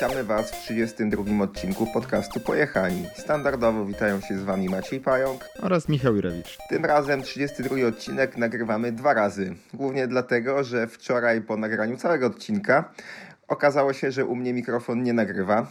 Witamy Was w 32 odcinku podcastu Pojechani. Standardowo witają się z Wami Maciej Pająk oraz Michał Jurewicz. Tym razem 32 odcinek nagrywamy dwa razy. Głównie dlatego, że wczoraj po nagraniu całego odcinka okazało się, że u mnie mikrofon nie nagrywa.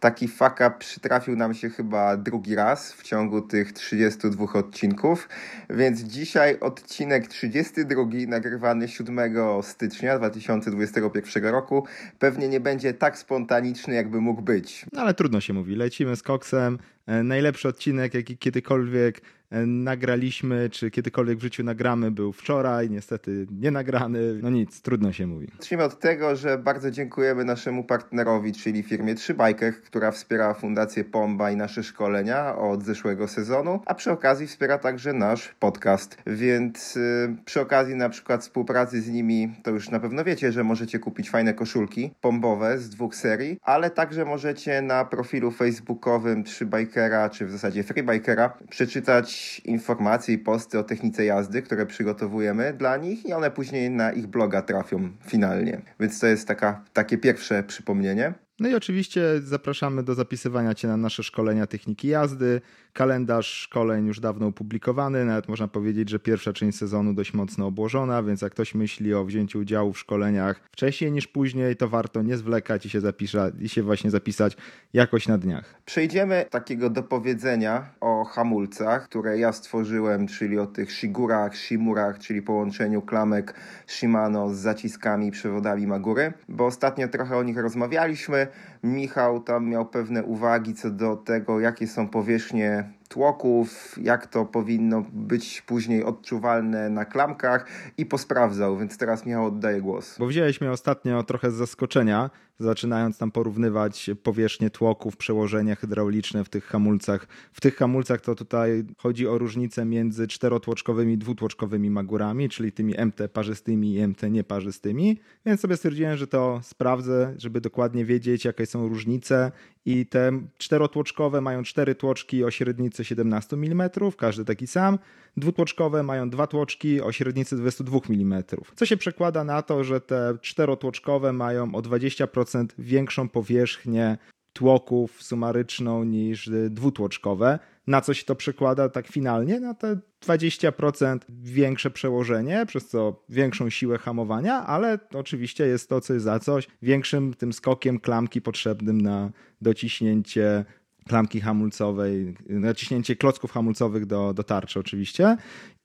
Taki up przytrafił nam się chyba drugi raz w ciągu tych 32 odcinków, więc dzisiaj odcinek 32 nagrywany 7 stycznia 2021 roku pewnie nie będzie tak spontaniczny, jakby mógł być. No ale trudno się mówi, lecimy z koksem, e, najlepszy odcinek, jaki kiedykolwiek nagraliśmy, czy kiedykolwiek w życiu nagramy, był wczoraj, niestety nie nagrany. No nic, trudno się mówi. Zacznijmy od tego, że bardzo dziękujemy naszemu partnerowi, czyli firmie 3Biker, która wspiera Fundację Pomba i nasze szkolenia od zeszłego sezonu, a przy okazji wspiera także nasz podcast. Więc yy, przy okazji na przykład współpracy z nimi, to już na pewno wiecie, że możecie kupić fajne koszulki pombowe z dwóch serii, ale także możecie na profilu facebookowym 3Bikera, czy w zasadzie Freebikera przeczytać informacje i posty o technice jazdy, które przygotowujemy dla nich i one później na ich bloga trafią finalnie. Więc to jest taka, takie pierwsze przypomnienie. No i oczywiście zapraszamy do zapisywania Cię na nasze szkolenia techniki jazdy. Kalendarz szkoleń już dawno opublikowany, nawet można powiedzieć, że pierwsza część sezonu dość mocno obłożona, więc jak ktoś myśli o wzięciu udziału w szkoleniach wcześniej niż później, to warto nie zwlekać i się, zapisza, i się właśnie zapisać jakoś na dniach. Przejdziemy takiego dopowiedzenia o hamulcach, które ja stworzyłem, czyli o tych shigurach, shimurach, czyli połączeniu klamek Shimano z zaciskami i przewodami Magury, bo ostatnio trochę o nich rozmawialiśmy. Michał tam miał pewne uwagi co do tego, jakie są powierzchnie tłoków, jak to powinno być później odczuwalne na klamkach i posprawdzał, więc teraz Michał oddaje głos. Bo wziąłeś mnie ostatnio trochę z zaskoczenia, zaczynając tam porównywać powierzchnię tłoków, przełożenia hydrauliczne w tych hamulcach. W tych hamulcach to tutaj chodzi o różnicę między czterotłoczkowymi i dwutłoczkowymi magurami, czyli tymi MT parzystymi i MT nieparzystymi, więc sobie stwierdziłem, że to sprawdzę, żeby dokładnie wiedzieć, jakie są różnice i te czterotłoczkowe mają cztery tłoczki o średnicy 17 mm, każdy taki sam. Dwutłoczkowe mają dwa tłoczki o średnicy 22 mm. Co się przekłada na to, że te czterotłoczkowe mają o 20% większą powierzchnię tłoków sumaryczną niż dwutłoczkowe. Na co się to przekłada tak finalnie? Na te 20% większe przełożenie, przez co większą siłę hamowania, ale oczywiście jest to coś za coś, większym tym skokiem klamki potrzebnym na dociśnięcie klamki hamulcowej, naciśnięcie klocków hamulcowych do, do tarczy oczywiście.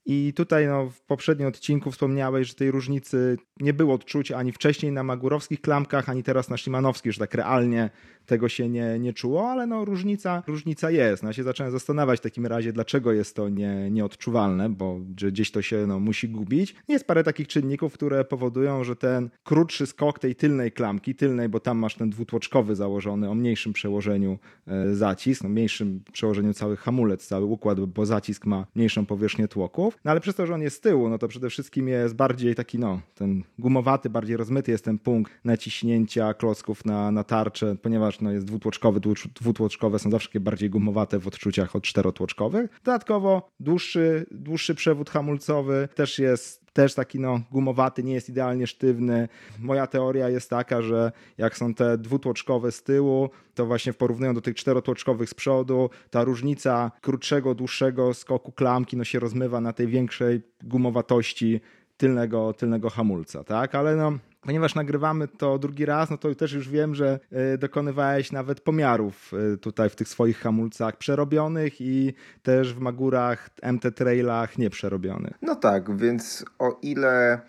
I tutaj no, w poprzednim odcinku wspomniałeś, że tej różnicy nie było odczuć ani wcześniej na magurowskich klamkach, ani teraz na szymanowskich, że tak realnie tego się nie, nie czuło, ale no różnica, różnica jest. No, ja się zacząłem zastanawiać w takim razie, dlaczego jest to nie, nieodczuwalne, bo że gdzieś to się no, musi gubić. Jest parę takich czynników, które powodują, że ten krótszy skok tej tylnej klamki, tylnej, bo tam masz ten dwutłoczkowy założony o mniejszym przełożeniu e, zacisk, no, mniejszym przełożeniu cały hamulec, cały układ, bo zacisk ma mniejszą powierzchnię tłoków. No ale przez to, że on jest z tyłu, no to przede wszystkim jest bardziej taki, no, ten gumowaty, bardziej rozmyty jest ten punkt naciśnięcia klocków na, na tarczę, ponieważ ponieważ no, jest dwutłoczkowy, dwutłoczkowe są zawsze bardziej gumowate w odczuciach od czterotłoczkowych. Dodatkowo dłuższy, dłuższy przewód hamulcowy też jest też taki no, gumowaty, nie jest idealnie sztywny. Moja teoria jest taka, że jak są te dwutłoczkowe z tyłu, to właśnie w porównaniu do tych czterotłoczkowych z przodu, ta różnica krótszego, dłuższego skoku klamki no, się rozmywa na tej większej gumowatości tylnego, tylnego hamulca, tak? Ale no, ponieważ nagrywamy to drugi raz, no to też już wiem, że e, dokonywałeś nawet pomiarów e, tutaj w tych swoich hamulcach przerobionych i też w Magurach, MT Trailach nieprzerobionych. No tak, więc o ile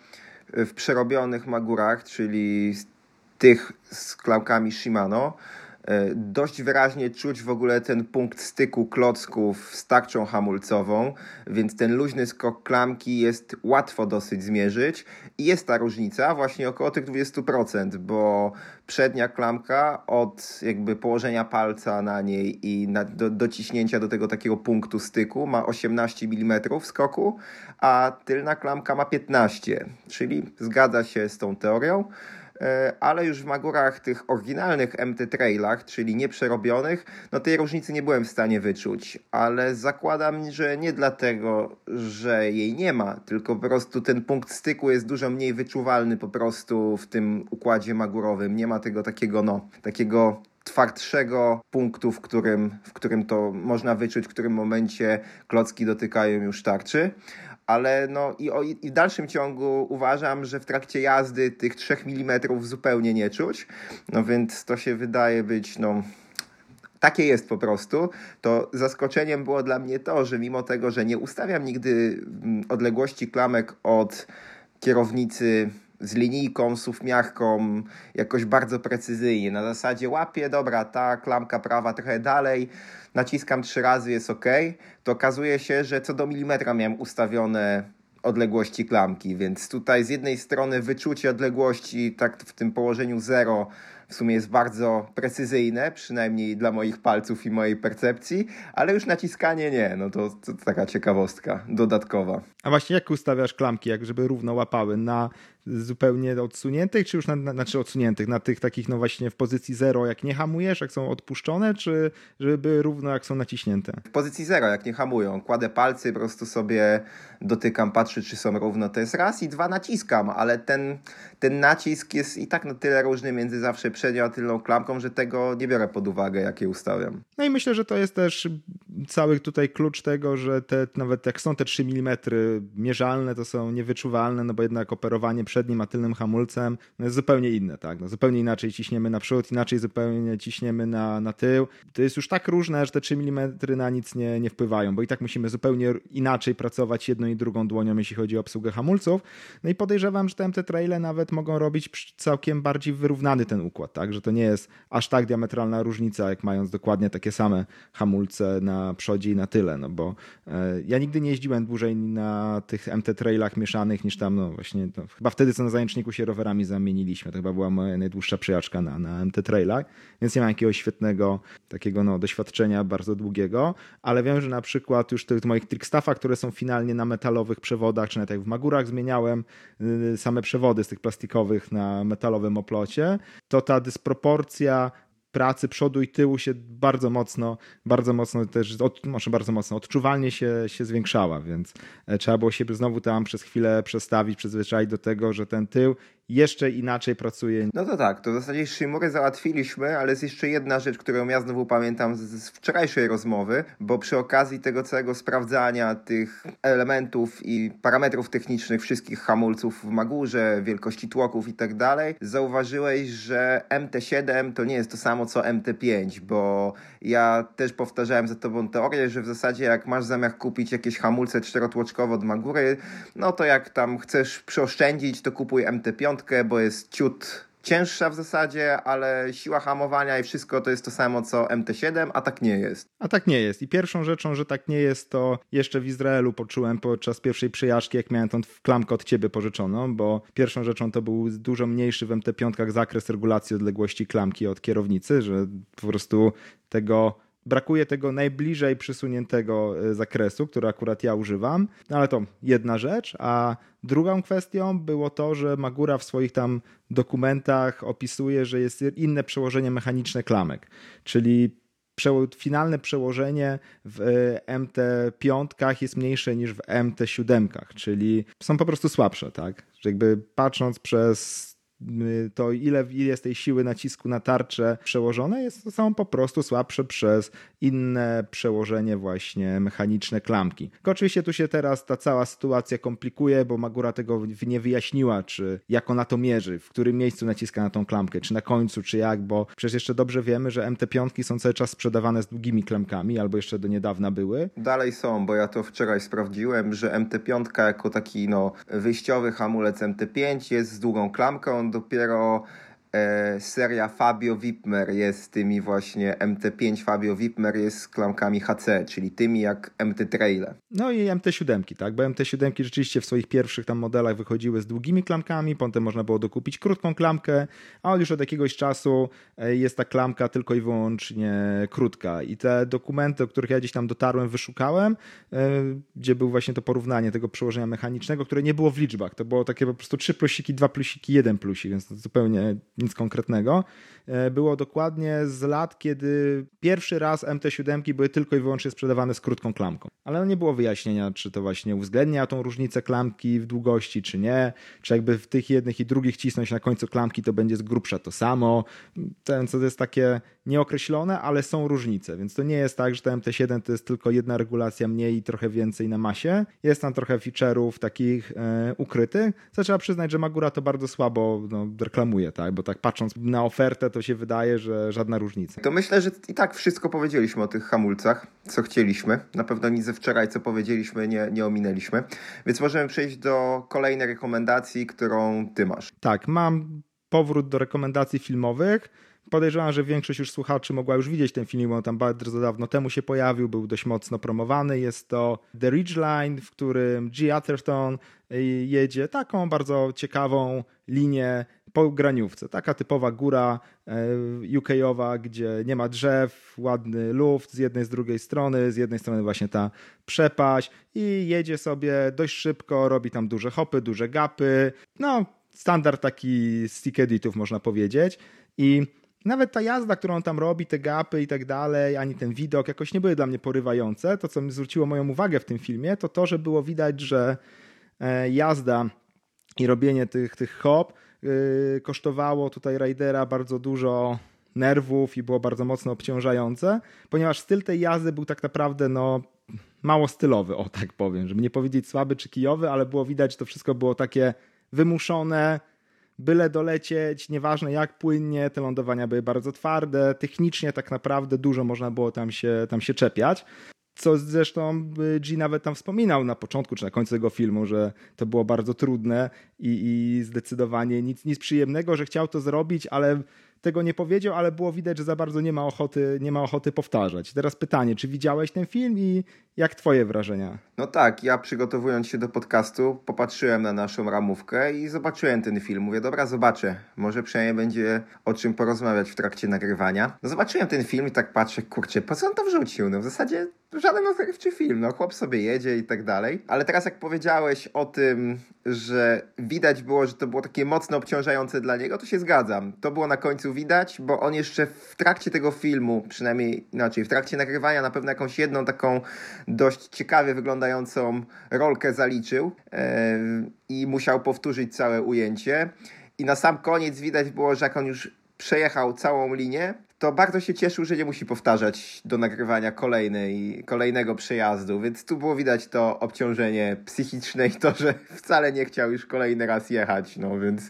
w przerobionych Magurach, czyli tych z klałkami Shimano, dość wyraźnie czuć w ogóle ten punkt styku klocków z tarczą hamulcową, więc ten luźny skok klamki jest łatwo dosyć zmierzyć i jest ta różnica właśnie około tych 20%, bo przednia klamka od jakby położenia palca na niej i na, do, dociśnięcia do tego takiego punktu styku ma 18 mm skoku, a tylna klamka ma 15, czyli zgadza się z tą teorią. E, ale już w Magurach tych oryginalnych MT Trailach, czyli nieprzerobionych, no tej różnicy nie byłem w stanie wyczuć, ale zakładam, że nie dlatego, że jej nie ma, tylko po prostu ten punkt styku jest dużo mniej wyczuwalny po prostu w tym układzie magurowym. Nie ma tego takiego, no, takiego twardszego punktu, w którym, w którym to można wyczuć, w którym momencie klocki dotykają już tarczy. Ale no i, o, i w dalszym ciągu uważam, że w trakcie jazdy tych 3 mm zupełnie nie czuć. No więc to się wydaje być no, takie jest po prostu, to zaskoczeniem było dla mnie to, że mimo tego, że nie ustawiam nigdy mm, odległości klamek od kierownicy z linijką, sufmiarką, jakoś bardzo precyzyjnie. Na zasadzie łapię, dobra, ta klamka prawa trochę dalej, naciskam trzy razy, jest ok. To okazuje się, że co do milimetra miałem ustawione odległości klamki, więc tutaj z jednej strony wyczucie odległości tak w tym położeniu zero w sumie jest bardzo precyzyjne, przynajmniej dla moich palców i mojej percepcji, ale już naciskanie nie, no to, to taka ciekawostka dodatkowa. A właśnie jak ustawiasz klamki, jak żeby równo łapały? Na zupełnie odsuniętych, czy już na, na, znaczy odsuniętych, na tych takich no właśnie w pozycji zero, jak nie hamujesz, jak są odpuszczone, czy żeby równo jak są naciśnięte? W pozycji zero, jak nie hamują. Kładę palcy, po prostu sobie dotykam, patrzę, czy są równo. To jest raz i dwa naciskam, ale ten, ten nacisk jest i tak na tyle różny między zawsze przednią a tylną klamką, że tego nie biorę pod uwagę, jak je ustawiam. No i myślę, że to jest też cały tutaj klucz tego, że te, nawet jak są te 3 mm mierzalne, to są niewyczuwalne, no bo jednak operowanie przednim a tylnym hamulcem no jest zupełnie inne, tak? No zupełnie inaczej ciśniemy na przód, inaczej zupełnie ciśniemy na, na tył. To jest już tak różne, że te 3 mm na nic nie, nie wpływają, bo i tak musimy zupełnie inaczej pracować jedną i drugą dłonią, jeśli chodzi o obsługę hamulców. No i podejrzewam, że te MT traile nawet mogą robić całkiem bardziej wyrównany ten układ, tak? Że to nie jest aż tak diametralna różnica, jak mając dokładnie takie same hamulce na przodzie i na tyle, no bo e, ja nigdy nie jeździłem dłużej na tych MT trailach mieszanych niż tam, no właśnie, no, chyba wtedy co na zajęczniku się rowerami zamieniliśmy. To chyba była moja najdłuższa przejażdżka na, na MT Trailach, więc nie mam jakiegoś świetnego takiego no, doświadczenia bardzo długiego, ale wiem, że na przykład już tych moich trickstaffach, które są finalnie na metalowych przewodach, czy nawet jak w Magurach zmieniałem y, same przewody z tych plastikowych na metalowym oplocie, to ta dysproporcja pracy przodu i tyłu się bardzo mocno, bardzo mocno też, od, może bardzo mocno, odczuwalnie się, się zwiększała, więc e, trzeba było się znowu tam przez chwilę przestawić, przyzwyczaić do tego, że ten tył jeszcze inaczej pracuje. No to tak, to w zasadzie Shimury załatwiliśmy, ale jest jeszcze jedna rzecz, którą ja znowu pamiętam z, z, wczorajszej rozmowy, bo przy okazji tego całego sprawdzania tych elementów i parametrów technicznych wszystkich hamulców w Magurze, wielkości tłoków i tak dalej, zauważyłeś, że MT7 to nie jest to samo co MT5, bo ja też powtarzałem za tobą teorię, że w zasadzie jak masz zamiar kupić jakieś hamulce czterotłoczkowe od Magury, no to jak tam chcesz przeoszczędzić, to kupuj MT5, bo jest ciut cięższa w zasadzie, ale siła hamowania i wszystko to jest to samo co MT7, a tak nie jest. A tak nie jest. I pierwszą rzeczą, że tak nie jest, to jeszcze w Izraelu poczułem podczas pierwszej przyjażdżki, jak miałem tą klamkę od ciebie pożyczoną, bo pierwszą rzeczą to był dużo mniejszy w MT5 zakres regulacji odległości klamki od kierownicy, że po prostu tego brakuje tego najbliżej przysuniętego e, zakresu, który akurat ja używam. No ale to jedna rzecz, a drugą kwestią było to, że Magura w swoich tam dokumentach opisuje, że jest inne przełożenie mechaniczne klamek, czyli finalne przełożenie w e, MT5 jest mniejsze niż w MT7, czyli są po prostu słabsze, tak? Że jakby patrząc przez to ile, jest tej siły nacisku na tarczę przełożone jest, są po prostu słabsze przez inne przełożenie właśnie mechaniczne klamki. Tylko oczywiście tu się teraz ta cała sytuacja komplikuje, bo Magura tego nie wyjaśniła, czy jak ona to mierzy, w którym miejscu naciska na tą klamkę, czy na końcu, czy jak, bo przecież jeszcze dobrze wiemy, że MT5 są cały czas sprzedawane z długimi klamkami, albo jeszcze do niedawna były. Dalej są, bo ja to wczoraj sprawdziłem, że MT5 jako taki no, wyjściowy hamulec MT5 jest z długą klamką, dopiero e, seria Fabio Wipmer jest tymi właśnie MT5 Fabio Wipmer jest z klamkami HC, czyli tymi jak MT Traile. No i MT7, tak, bo MT7 rzeczywiście w swoich pierwszych tam modelach wychodziły z długimi klamkami, potem można było dokupić krótką klamkę, a już od jakiegoś czasu e, jest ta klamka tylko i wyłącznie krótka. I te dokumenty, o których ja gdzieś tam dotarłem, wyszukałem, e, gdzie był właśnie to porównanie tego przełożenia mechanicznego, które nie było w liczbach, to było takie po prostu trzy plusiki, dwa plusiki, jeden plusik, więc to zupełnie nic konkretnego. E, było dokładnie z lat, kiedy pierwszy raz MT7 były tylko i wyłącznie sprzedawane z krótką klamką. Ale no nie było wyjaśnienia, czy to właśnie uwzględnia tą różnicę klamki w długości, czy nie, czy jakby w tych jednych i drugich cisnąć na końcu klamki, to będzie z grubsza to samo. Ten, co jest takie nieokreślone, ale są różnice, więc to nie jest tak, że ta MT7 to jest tylko jedna regulacja mniej i trochę więcej na masie. Jest tam trochę feature'ów takich e, ukrytych, co trzeba przyznać, że Magura to bardzo słabo no, reklamuje, tak? bo tak patrząc na ofertę, to się wydaje, że żadna różnica. To myślę, że i tak wszystko powiedzieliśmy o tych hamulcach, co chcieliśmy. Na pewno nic ze wczoraj, co powiedzieliśmy, nie, nie ominęliśmy. Więc możemy przejść do kolejnej rekomendacji, którą ty masz. Tak, mam powrót do rekomendacji filmowych. Podejrzewam, że większość już słuchaczy mogła już widzieć ten film, bo on tam bardzo dawno temu się pojawił, był dość mocno promowany. Jest to The Ridgeline, w którym G. Atherton y, jedzie taką bardzo ciekawą linię po graniówce. Taka typowa góra y, UK-owa, gdzie nie ma drzew, ładny luft z jednej, z drugiej strony, z jednej strony właśnie ta przepaść i jedzie sobie dość szybko, robi tam duże hopy, duże gapy. No, standard taki stick editów można powiedzieć. I nawet ta jazda, którą on tam robi, te gapy i tak dalej, ani ten widok jakoś nie były dla mnie porywające. To, co mi zwróciło moją uwagę w tym filmie, to to, że było widać, że e, jazda i robienie tych, tych hop kosztowało tutaj Raidera bardzo dużo nerwów i było bardzo mocno obciążające, ponieważ styl tej jazdy był tak naprawdę no, mało stylowy, o tak powiem, żeby nie powiedzieć słaby czy kijowy, ale było widać, że to wszystko było takie wymuszone, byle dolecieć, nieważne jak płynnie, te lądowania były bardzo twarde, technicznie tak naprawdę dużo można było tam się, tam się czepiać. Co zresztą G nawet tam wspominał na początku czy na końcu tego filmu, że to było bardzo trudne i, i zdecydowanie nic, nic przyjemnego, że chciał to zrobić, ale tego nie powiedział, ale było widać, że za bardzo nie ma ochoty, nie ma ochoty powtarzać. Teraz pytanie, czy widziałeś ten film i jak twoje wrażenia? No tak, ja przygotowując się do podcastu, popatrzyłem na naszą ramówkę i zobaczyłem ten film. Mówię, dobra, zobaczę. Może przynajmniej będzie o czym porozmawiać w trakcie nagrywania. No zobaczyłem ten film i tak patrzę, kurczę, po co on to wrzucił? No w zasadzie żaden rozrywczy film, no chłop sobie jedzie i tak dalej. Ale teraz jak powiedziałeś o tym, że widać było, że to było takie mocno obciążające dla niego, to się zgadzam. To było na końcu widać, bo on jeszcze w trakcie tego filmu, przynajmniej inaczej, w trakcie nagrywania na pewno jakąś jedną taką dość ciekawie wyglądającą rolkę zaliczył yy, i musiał powtórzyć całe ujęcie. I na sam koniec widać było, że jak on już przejechał całą linię, to bardzo się cieszył, że nie musi powtarzać do nagrywania kolejnej, kolejnego przejazdu, więc tu było widać to obciążenie psychiczne i to, że wcale nie chciał już kolejny raz jechać, no więc,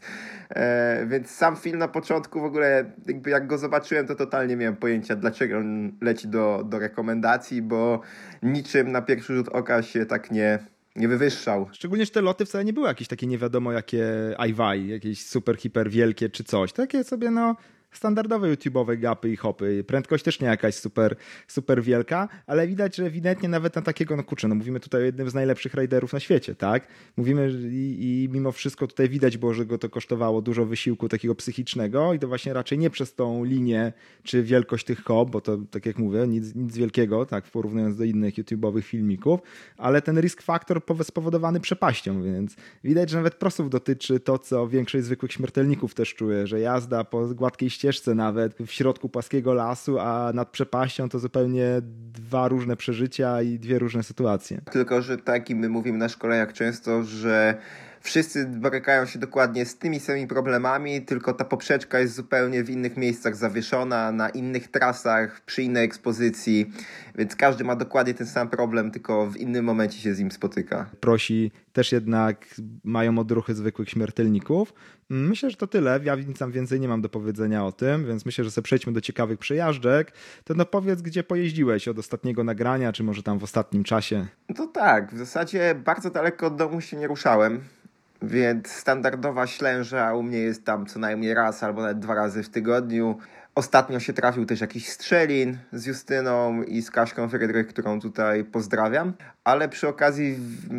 e, więc sam film na początku w ogóle, jakby jak go zobaczyłem, to totalnie miałem pojęcia, dlaczego on leci do, do rekomendacji, bo niczym na pierwszy rzut oka się tak nie, nie wywyższał. Szczególnie, że te loty wcale nie były jakieś takie nie wiadomo jakie iWai, jakieś super, hiper wielkie czy coś. Takie sobie no standardowe YouTube'owe gapy i hopy. Prędkość też nie jakaś super, super wielka, ale widać, że ewidentnie nawet na takiego, no kurczę, no mówimy tutaj o jednym z najlepszych riderów na świecie, tak? Mówimy i, i mimo wszystko tutaj widać było, że go to kosztowało dużo wysiłku takiego psychicznego i to właśnie raczej nie przez tą linię czy wielkość tych hop, bo to tak jak mówię, nic, nic wielkiego, tak, porównując do innych YouTube'owych filmików, ale ten risk factor spowodowany przepaścią, więc widać, że nawet prosów dotyczy to, co większość zwykłych śmiertelników też czuje, że jazda po gładkiej ścieżce ścieżce nawet w środku płaskiego lasu, a nad przepaścią to zupełnie dwa różne przeżycia i dwie różne sytuacje. Tylko, że tak i my mówimy na szkoleniach często, że wszyscy borykają się dokładnie z tymi samymi problemami, tylko ta poprzeczka jest zupełnie w innych miejscach zawieszona, na innych trasach, przy innej ekspozycji, więc każdy ma dokładnie ten sam problem, tylko w innym momencie się z nim spotyka. Prosi też jednak mają odruchy zwykłych śmiertelników. Myślę, że to tyle. Ja nic tam więcej nie mam do powiedzenia o tym, więc myślę, że sobie przejdźmy do ciekawych przejażdżek. To no powiedz, gdzie pojeździłeś od ostatniego nagrania, czy może tam w ostatnim czasie? No to tak, w zasadzie bardzo daleko od domu się nie ruszałem więc standardowa ślęża u mnie jest tam co najmniej raz albo nawet dwa razy w tygodniu. Ostatnio się trafił też jakiś strzelin z Justyną i z Kaśką Frydrych, którą tutaj pozdrawiam. Ale przy okazji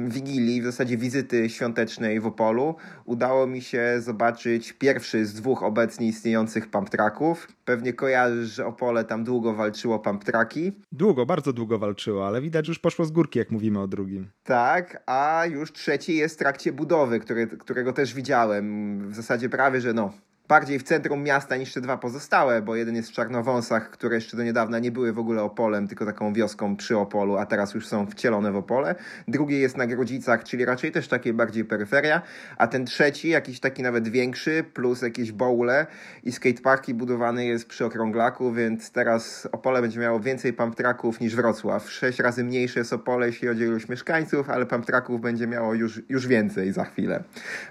Wigilii, w zasadzie wizyty świątecznej w Opolu, udało mi się zobaczyć pierwszy z dwóch obecnie istniejących pumptraków. Pewnie kojarzysz, że Opole tam długo walczyło pumptraki. Długo, bardzo długo walczyło, ale widać, już poszło z górki, jak mówimy o drugim. Tak, a już trzeci jest w trakcie budowy, który, którego też widziałem. W zasadzie prawie, że no, bardziej w centrum miasta niż te dwa pozostałe, bo jeden jest w Czarnowąsach, które jeszcze do niedawna nie były w ogóle Opolem, tylko taką wioską przy Opolu, a teraz już są wcielone w Opole. Drugi jest na Grodzicach, czyli raczej też takie bardziej peryferia, a ten trzeci, jakiś taki nawet większy, plus jakieś bowle i skateparki budowany jest przy Okrąglaku, więc teraz Opole będzie miało więcej pump tracków niż Wrocław. Sześć razy mniejsze jest Opole, jeśli chodzi o ilość mieszkańców, ale pump tracków będzie miało już, już więcej za chwilę.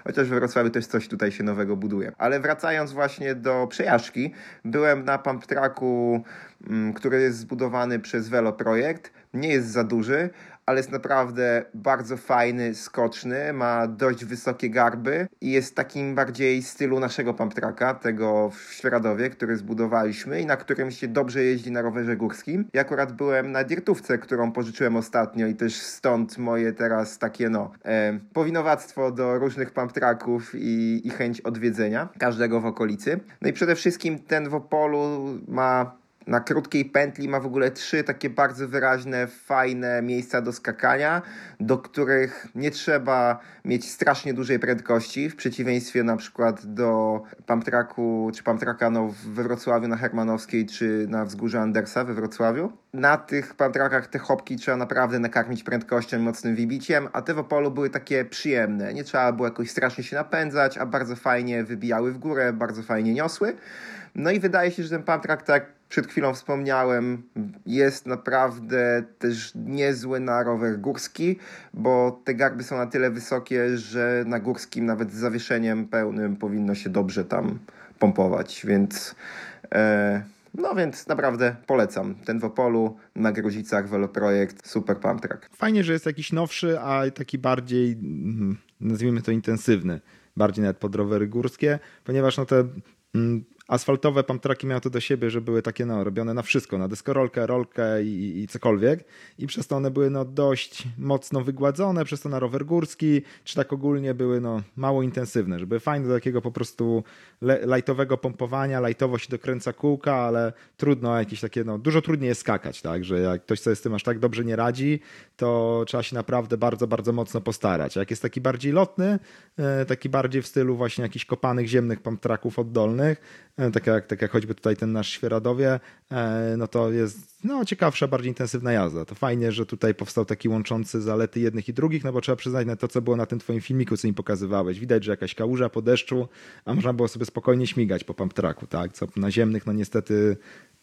Chociaż w Wrocławiu też coś tutaj się nowego buduje. Ale wracając wracając właśnie do przejażdżki, byłem na pump tracku, mm, który jest zbudowany przez Velo Projekt. Nie jest za duży, ale jest naprawdę bardzo fajny, skoczny, ma dość wysokie garby i jest takim bardziej stylu naszego pump tracka, tego w Świeradowie, który zbudowaliśmy i na którym się dobrze jeździ na rowerze górskim. Ja akurat byłem na dirtówce, którą pożyczyłem ostatnio i też stąd moje teraz takie no e, powinowactwo do różnych pump tracków i, i chęć odwiedzenia każdego w okolicy. No i przede wszystkim ten w Opolu ma na krótkiej pętli ma w ogóle trzy takie bardzo wyraźne, fajne miejsca do skakania, do których nie trzeba mieć strasznie dużej prędkości, w przeciwieństwie na przykład do Pamtraku czy Pamtraka no, we Wrocławiu na Hermanowskiej czy na wzgórzu Andersa we Wrocławiu. Na tych Pamtrakach te hopki trzeba naprawdę nakarmić prędkością mocnym wybiciem, a te w Opolu były takie przyjemne. Nie trzeba było jakoś strasznie się napędzać, a bardzo fajnie wybijały w górę, bardzo fajnie niosły. No i wydaje się, że ten Pamtrak tak przed chwilą wspomniałem, jest naprawdę też niezły na rower górski, bo te garby są na tyle wysokie, że na górskim nawet z zawieszeniem pełnym powinno się dobrze tam pompować, więc e, no więc naprawdę polecam. Ten w Opolu, na Gruzicach, Veloprojekt, super pump track. Fajnie, że jest jakiś nowszy, a taki bardziej, mm, nazwijmy to intensywny, bardziej nawet pod rowery górskie, ponieważ no te mm, asfaltowe pumptraki miały to do siebie, że były takie no, robione na wszystko, na deskorolkę, rolkę i, i cokolwiek i przez to one były no, dość mocno wygładzone, przez to na rower górski, czy tak ogólnie były no, mało intensywne, żeby fajne do takiego po prostu lajtowego pompowania, lajtowo się dokręca kółka, ale trudno jakieś takie, no dużo trudniej jest skakać, tak, że jak ktoś sobie z tym aż tak dobrze nie radzi, to trzeba się naprawdę bardzo, bardzo mocno postarać. A jak jest taki bardziej lotny, e, taki bardziej w stylu właśnie jakichś kopanych ziemnych pumptraków oddolnych, tak jak, tak jak choćby tutaj ten nasz Świeradowie, e, no to jest no, ciekawsza, bardziej intensywna jazda. To fajnie, że tutaj powstał taki łączący zalety jednych i drugich, no bo trzeba przyznać na to, co było na tym twoim filmiku, co im pokazywałeś. Widać, że jakaś kałuża po deszczu, a można było sobie spokojnie śmigać po pump tracku, tak? Co na ziemnych, no niestety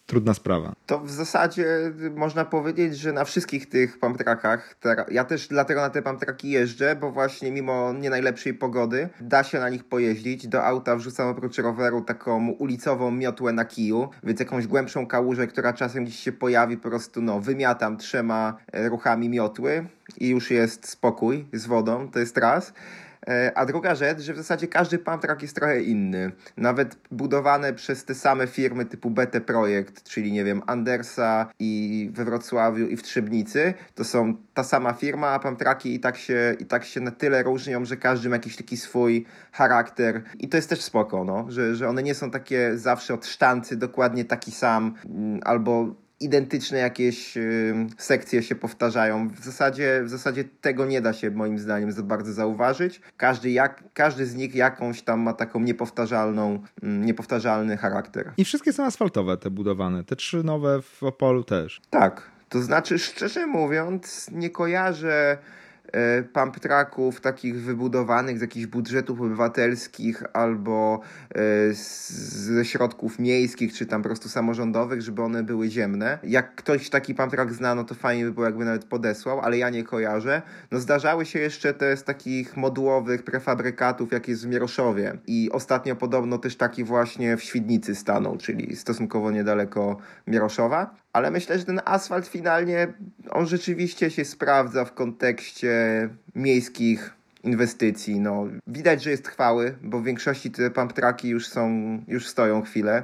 trudna sprawa. To w zasadzie można powiedzieć, że na wszystkich tych pumptrackach, ja też dlatego na te pumptracki jeżdżę, bo właśnie mimo nie najlepszej pogody da się na nich pojeździć. Do auta wrzucam oprócz roweru taką ulicową miotłę na kiju, więc jakąś głębszą kałużę, która czasem gdzieś się pojawi, po prostu no, wymiatam trzema ruchami miotły i już jest spokój z wodą, to jest raz. E, a druga rzecz, że w zasadzie każdy pump track jest trochę inny. Nawet budowane przez te same firmy typu BT Projekt, czyli nie wiem, Andersa i we Wrocławiu i w Trzebnicy, to są ta sama firma, a pump i tak się, i tak się na tyle różnią, że każdy ma jakiś taki swój charakter. I to jest też spoko, no, że, że one nie są takie zawsze od sztancy dokładnie taki sam, mm, albo identyczne jakieś sekcje się powtarzają. W zasadzie, w zasadzie tego nie da się moim zdaniem za bardzo zauważyć. Każdy, jak, każdy z nich jakąś tam ma taką niepowtarzalną, niepowtarzalny charakter. I wszystkie są asfaltowe te budowane, te trzy nowe w Opolu też. Tak, to znaczy szczerze mówiąc nie kojarzę pump tracków takich wybudowanych z jakichś budżetów obywatelskich albo e, ze środków miejskich, czy tam po prostu samorządowych, żeby one były ziemne. Jak ktoś taki pump track zna, no to fajnie by było, jakby nawet podesłał, ale ja nie kojarzę. No zdarzały się jeszcze te z takich modułowych prefabrykatów, jak jest w Mieroszowie i ostatnio podobno też taki właśnie w Świdnicy stanął, czyli stosunkowo niedaleko Mieroszowa ale myślę, że ten asfalt finalnie, on rzeczywiście się sprawdza w kontekście miejskich inwestycji. No, widać, że jest trwały, bo w większości te pump już są, już stoją chwilę.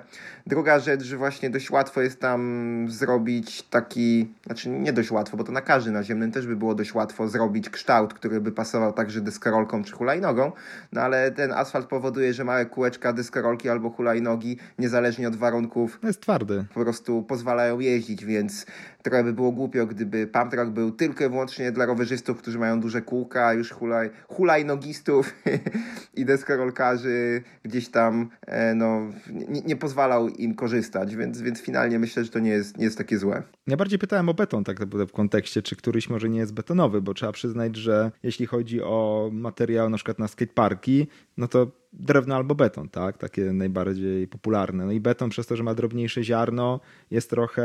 Druga rzecz, że właśnie dość łatwo jest tam zrobić taki, znaczy nie dość łatwo, bo to na każdym naziemnym też by było dość łatwo zrobić kształt, który by pasował także deskorolką czy hulajnogą, no ale ten asfalt powoduje, że małe kółeczka deskorolki albo hulajnogi, niezależnie od warunków, jest twardy. Po prostu pozwalają jeździć, więc trochę by było głupio, gdyby pump track był tylko i wyłącznie dla rowerzystów, którzy mają duże kółka, już hulaj, hulajnogistów i deskorolkarzy gdzieś tam e, no, nie, nie, pozwalał im korzystać, więc, więc finalnie myślę, że to nie jest, nie jest takie złe. Ja bardziej pytałem o beton tak naprawdę w kontekście, czy któryś może nie jest betonowy, bo trzeba przyznać, że jeśli chodzi o materiał na przykład na skateparki, no to drewno albo beton, tak? Takie najbardziej popularne. No i beton przez to, że ma drobniejsze ziarno, jest trochę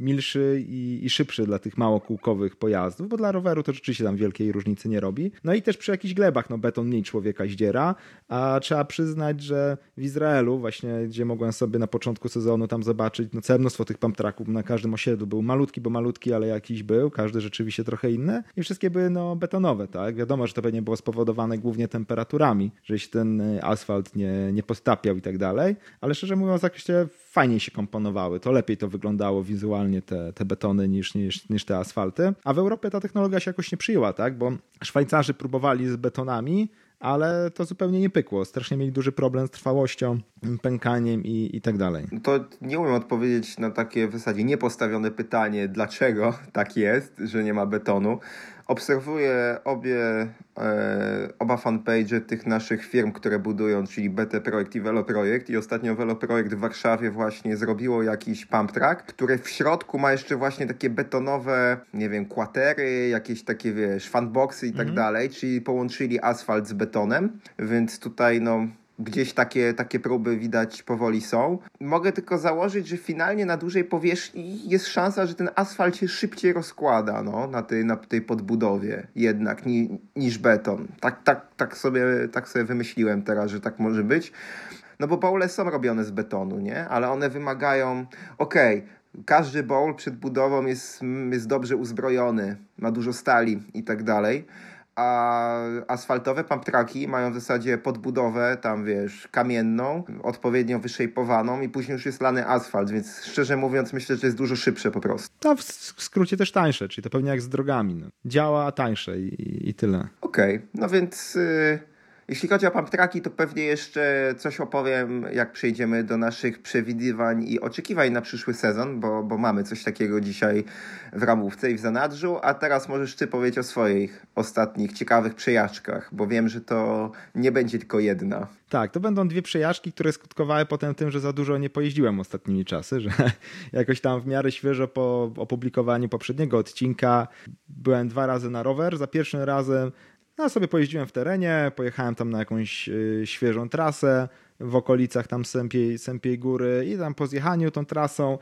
milszy i, i szybszy dla tych małokółkowych pojazdów, bo dla roweru to rzeczywiście tam wielkiej różnicy nie robi. No i też przy jakichś glebach, no beton mniej człowieka zdziera, a trzeba przyznać, że w Izraelu właśnie, gdzie mogłem sobie na początku sezonu tam zobaczyć, no całe mnóstwo tych pump tracków na każdym osiedlu był malutki, bo malutki, ale jakiś był, każdy rzeczywiście trochę inny i wszystkie były no betonowe, tak? Wiadomo, że to pewnie było spowodowane głównie temperaturami, że jeśli ten asfalt nie, nie postapiał i tak dalej, ale szczerze mówiąc, jakoś fajniej się komponowały. To lepiej to wyglądało wizualnie te, te betony niż, niż, niż te asfalty. A w Europie ta technologia się jakoś nie przyjęła, tak? Bo Szwajcarzy próbowali z betonami, ale to zupełnie nie pykło. Strasznie mieli duży problem z trwałością, pękaniem i, i tak dalej. To nie umiem odpowiedzieć na takie w zasadzie niepostawione pytanie, dlaczego tak jest, że nie ma betonu. Obserwuję obie, e, oba fanpage tych naszych firm, które budują, czyli BT Projekt i Velo Projekt. I ostatnio Velo Projekt w Warszawie właśnie zrobiło jakiś pump track, które w środku ma jeszcze właśnie takie betonowe, nie wiem, kwatery, jakieś takie, wiesz, fanboxy i tak mhm. dalej, czyli połączyli asfalt z betonem, więc tutaj no Gdzieś takie, takie próby widać powoli są. Mogę tylko założyć, że finalnie na dużej powierzchni jest szansa, że ten asfalt się szybciej rozkłada no, na, tej, na tej podbudowie jednak ni, niż beton. Tak, tak, tak, sobie, tak sobie wymyśliłem teraz, że tak może być. No bo bowle są robione z betonu, nie? Ale one wymagają, okej, okay, każdy bowl przed budową jest, jest dobrze uzbrojony, ma dużo stali i tak dalej a asfaltowe pumptraki mają w zasadzie podbudowę, tam wiesz, kamienną, odpowiednio wyszejpowaną i później już jest lany asfalt, więc szczerze mówiąc myślę, że jest dużo szybsze po prostu. To w skrócie też tańsze, czyli to pewnie jak z drogami. No. Działa, a tańsze i, i tyle. Okej, okay. no więc... Yy jeśli chodzi o pump to pewnie jeszcze coś opowiem, jak przejdziemy do naszych przewidywań i oczekiwań na przyszły sezon, bo, bo mamy coś takiego dzisiaj w ramówce i w zanadrzu. A teraz możesz Ty powiedzieć o swoich ostatnich ciekawych przejażdżkach, bo wiem, że to nie będzie tylko jedna. Tak, to będą dwie przejażdżki, które skutkowały potem tym, że za dużo nie pojeździłem ostatnimi czasy, że jakoś tam w miarę świeżo po opublikowaniu poprzedniego odcinka byłem dwa razy na rower. Za pierwszym razem no sobie pojeździłem w terenie, pojechałem tam na jakąś y, świeżą trasę w okolicach tam Sępiej, Sępiej Góry i tam po zjechaniu tą trasą